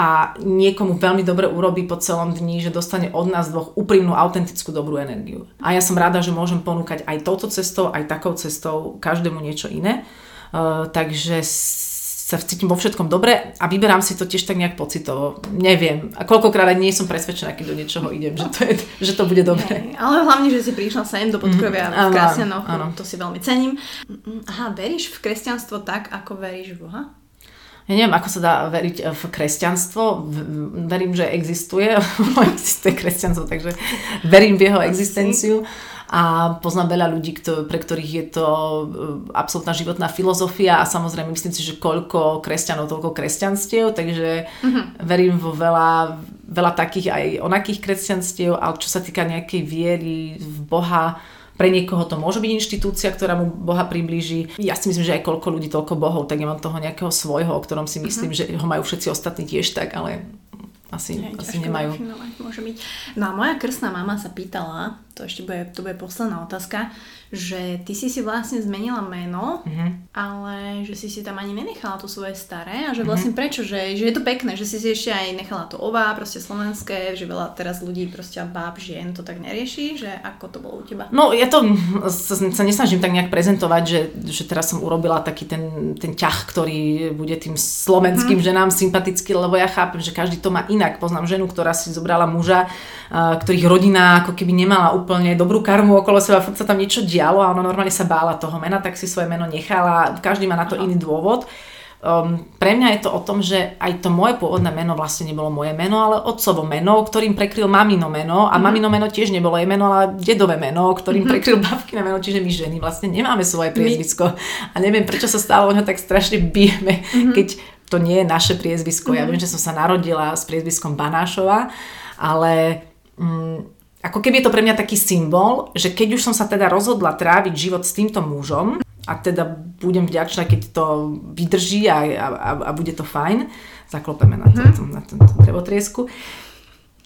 a niekomu veľmi dobre urobí po celom dni, že dostane od nás dvoch úprimnú, autentickú, dobrú energiu. A ja som rada, že môžem ponúkať aj touto cestou, aj takou cestou každému niečo iné. Uh, takže sa cítim vo všetkom dobre a vyberám si to tiež tak nejak pocitovo. Neviem. A koľkokrát aj nie som presvedčená, keď do niečoho idem, že to, je, že to bude dobre. Hey, ale hlavne, že si prišla sem do podkrovia mm, v Krásenoch, to si veľmi cením. Aha, veríš v kresťanstvo tak, ako veríš v Boha? Ja neviem, ako sa dá veriť eh, v kresťanstvo. Verím, že existuje, existuje kresťanstvo, takže verím v jeho existenciu a poznám veľa ľudí, pre ktorých je to eh, absolútna životná filozofia a samozrejme myslím si, že koľko kresťanov, toľko kresťanstiev, takže uh-huh. verím vo veľa, veľa takých aj onakých kresťanstiev, ale čo sa týka nejakej viery v Boha, pre niekoho to môže byť inštitúcia, ktorá mu Boha priblíži. Ja si myslím, že aj koľko ľudí, toľko bohov, tak ja mám toho nejakého svojho, o ktorom si myslím, mm-hmm. že ho majú všetci ostatní tiež tak, ale asi, Hej, asi nemajú. Môže byť. No a moja krstná mama sa pýtala, to ešte bude, to bude posledná otázka, že ty si si vlastne zmenila meno, mm-hmm. ale že si si tam ani nenechala to svoje staré a že vlastne mm-hmm. prečo, že, že je to pekné, že si si ešte aj nechala to ová, proste slovenské, že veľa teraz ľudí proste báb, žien to tak nerieši, že ako to bolo u teba? No ja to sa, sa nesnažím tak nejak prezentovať, že, že teraz som urobila taký ten, ten ťah, ktorý bude tým slovenským mm-hmm. ženám sympatický, lebo ja chápem, že každý to má inak. Poznám ženu, ktorá si zobrala muža, ktorých rodina ako keby nemala úplne dobrú karmu okolo seba, sa tam niečo dialo a ona normálne sa bála toho mena, tak si svoje meno nechala. Každý má na to iný dôvod. Um, pre mňa je to o tom, že aj to moje pôvodné meno vlastne nebolo moje meno, ale otcovo meno, ktorým prekryl mamino meno a mm-hmm. mamino meno tiež nebolo jej meno, ale dedové meno, ktorým mm-hmm. prekryl babkina meno, čiže my ženy vlastne nemáme svoje priezvisko a neviem prečo sa stále o ňo tak strašne bijeme, mm-hmm. keď to nie je naše priezvisko. Mm-hmm. Ja viem, že som sa narodila s priezviskom Banášova, ale mm, ako keby je to pre mňa taký symbol, že keď už som sa teda rozhodla tráviť život s týmto mužom, a teda budem vďačná, keď to vydrží a, a, a bude to fajn, zaklopeme na, to, mm. na tento drevotriesku,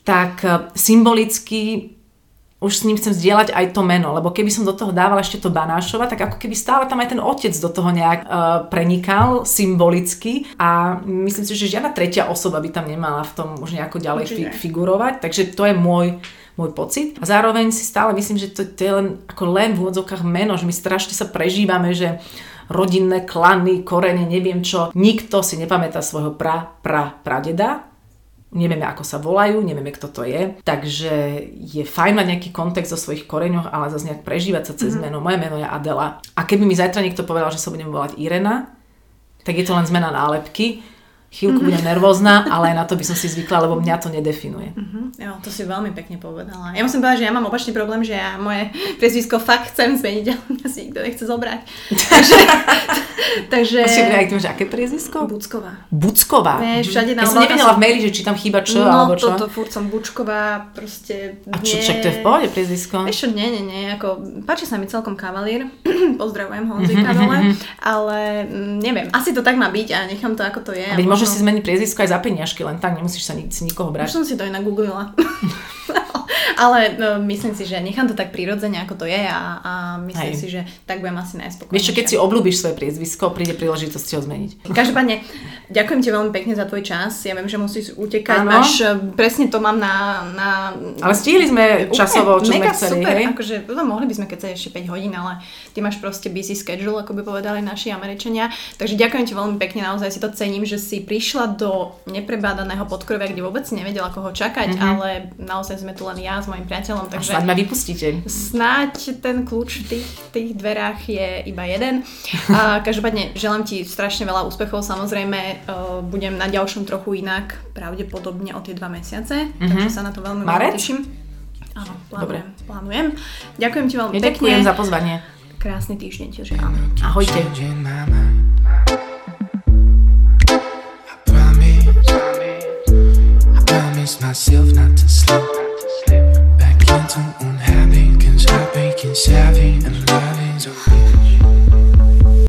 tak e, symbolicky už s ním chcem zdieľať aj to meno, lebo keby som do toho dávala ešte to Banášova, tak ako keby stále tam aj ten otec do toho nejak uh, prenikal symbolicky a myslím si, že žiadna tretia osoba by tam nemala v tom už nejako ďalej fi- figurovať, takže to je môj môj pocit. A zároveň si stále myslím, že to, to je len ako len v úvodzovkách meno, že my strašne sa prežívame, že rodinné klany, korene, neviem čo. Nikto si nepamätá svojho pra, pra, pradeda, nevieme ako sa volajú, nevieme kto to je. Takže je fajn mať nejaký kontext o svojich koreňoch, ale zase nejak prežívať sa cez mm-hmm. meno. Moje meno je Adela. A keby mi zajtra niekto povedal, že sa budem volať Irena, tak je to len zmena nálepky chvíľku mm-hmm. budem nervózna, ale na to by som si zvykla, lebo mňa to nedefinuje. Mm-hmm. Jo, to si veľmi pekne povedala. Ja musím povedať, že ja mám opačný problém, že ja moje priezvisko fakt chcem zmeniť, ale mňa si nikto nechce zobrať. takže... takže... Asi aj ty máš aké priezvisko? Bucková. Bucková? Vieš, všade na Ja som nevedela v maili, že či tam chýba čo, no, alebo čo. No, toto furt som Bučková, proste... A čo, čak to je v pohode priezvisko? Čo, nie, nie, nie, ako páči sa mi celkom kavalír, pozdravujem Honzika dole, ale mm, neviem, asi to tak má byť a nechám to ako to je. A môžeš si zmeniť priezvisko aj za peniažky, len tak nemusíš sa ni- si nikoho brať. Už som si to inak googlila. Ale no, myslím si, že nechám to tak prirodzene, ako to je a, a myslím Hej. si, že tak budem asi najspokojnejšia. Vieš čo, keď si obľúbiš svoje priezvisko, príde príležitosť si ho zmeniť. Každopádne, ďakujem ti veľmi pekne za tvoj čas. Ja viem, že musíš utekať. Máš, e, presne to mám na... na ale stihli sme časovo, čo mega sme chceli. super, hej? akože no, mohli by sme keď ešte 5 hodín, ale ty máš proste busy schedule, ako by povedali naši Američania. Takže ďakujem ti veľmi pekne, naozaj si to cením, že si prišla do neprebádaného podkrovia, kde vôbec nevedela, koho čakať, mm-hmm. ale naozaj sme tu len ja s mojim priateľom. Takže snáď ma vypustíte. Snáď ten kľúč v tých, tých dverách je iba jeden. A každopádne želám ti strašne veľa úspechov. Samozrejme uh, budem na ďalšom trochu inak, pravdepodobne o tie dva mesiace. Mm-hmm. Takže sa na to veľmi, veľmi teším. Áno, plánujem, Dobre. plánujem. Ďakujem ti veľmi ja pekne. Ďakujem za pozvanie. Krásny týždeň ti želám. Ahojte. myself not to slip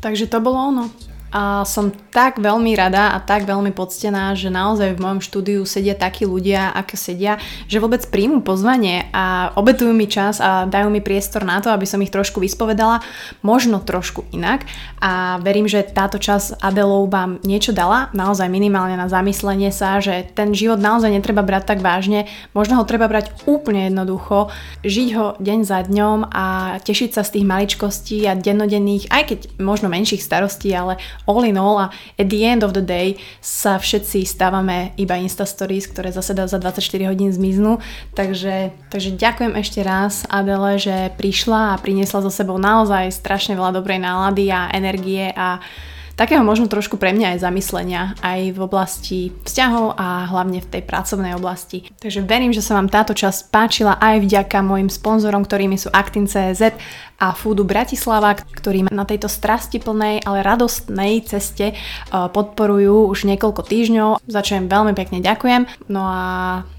Takže to bolo ono a som tak veľmi rada a tak veľmi poctená, že naozaj v mojom štúdiu sedia takí ľudia, ako sedia, že vôbec príjmu pozvanie a obetujú mi čas a dajú mi priestor na to, aby som ich trošku vyspovedala, možno trošku inak. A verím, že táto čas Adelou vám niečo dala, naozaj minimálne na zamyslenie sa, že ten život naozaj netreba brať tak vážne, možno ho treba brať úplne jednoducho, žiť ho deň za dňom a tešiť sa z tých maličkostí a dennodenných, aj keď možno menších starostí, ale all in all a at the end of the day sa všetci stávame iba Insta Stories, ktoré zase za 24 hodín zmiznú. Takže, takže ďakujem ešte raz Adele, že prišla a priniesla so sebou naozaj strašne veľa dobrej nálady a energie a takého možno trošku pre mňa aj zamyslenia aj v oblasti vzťahov a hlavne v tej pracovnej oblasti. Takže verím, že sa vám táto časť páčila aj vďaka mojim sponzorom, ktorými sú Actin.cz a Foodu Bratislava, ktorí na tejto strastiplnej, ale radostnej ceste e, podporujú už niekoľko týždňov, za čo im veľmi pekne ďakujem. No a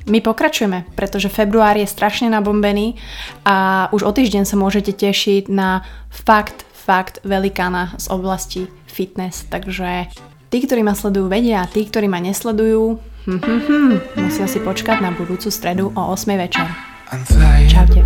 my pokračujeme, pretože február je strašne nabombený a už o týždeň sa môžete tešiť na fakt, fakt velikána z oblasti fitness. Takže tí, ktorí ma sledujú, vedia a tí, ktorí ma nesledujú, hm, hm, hm, musia si počkať na budúcu stredu o 8 večer. Čaute.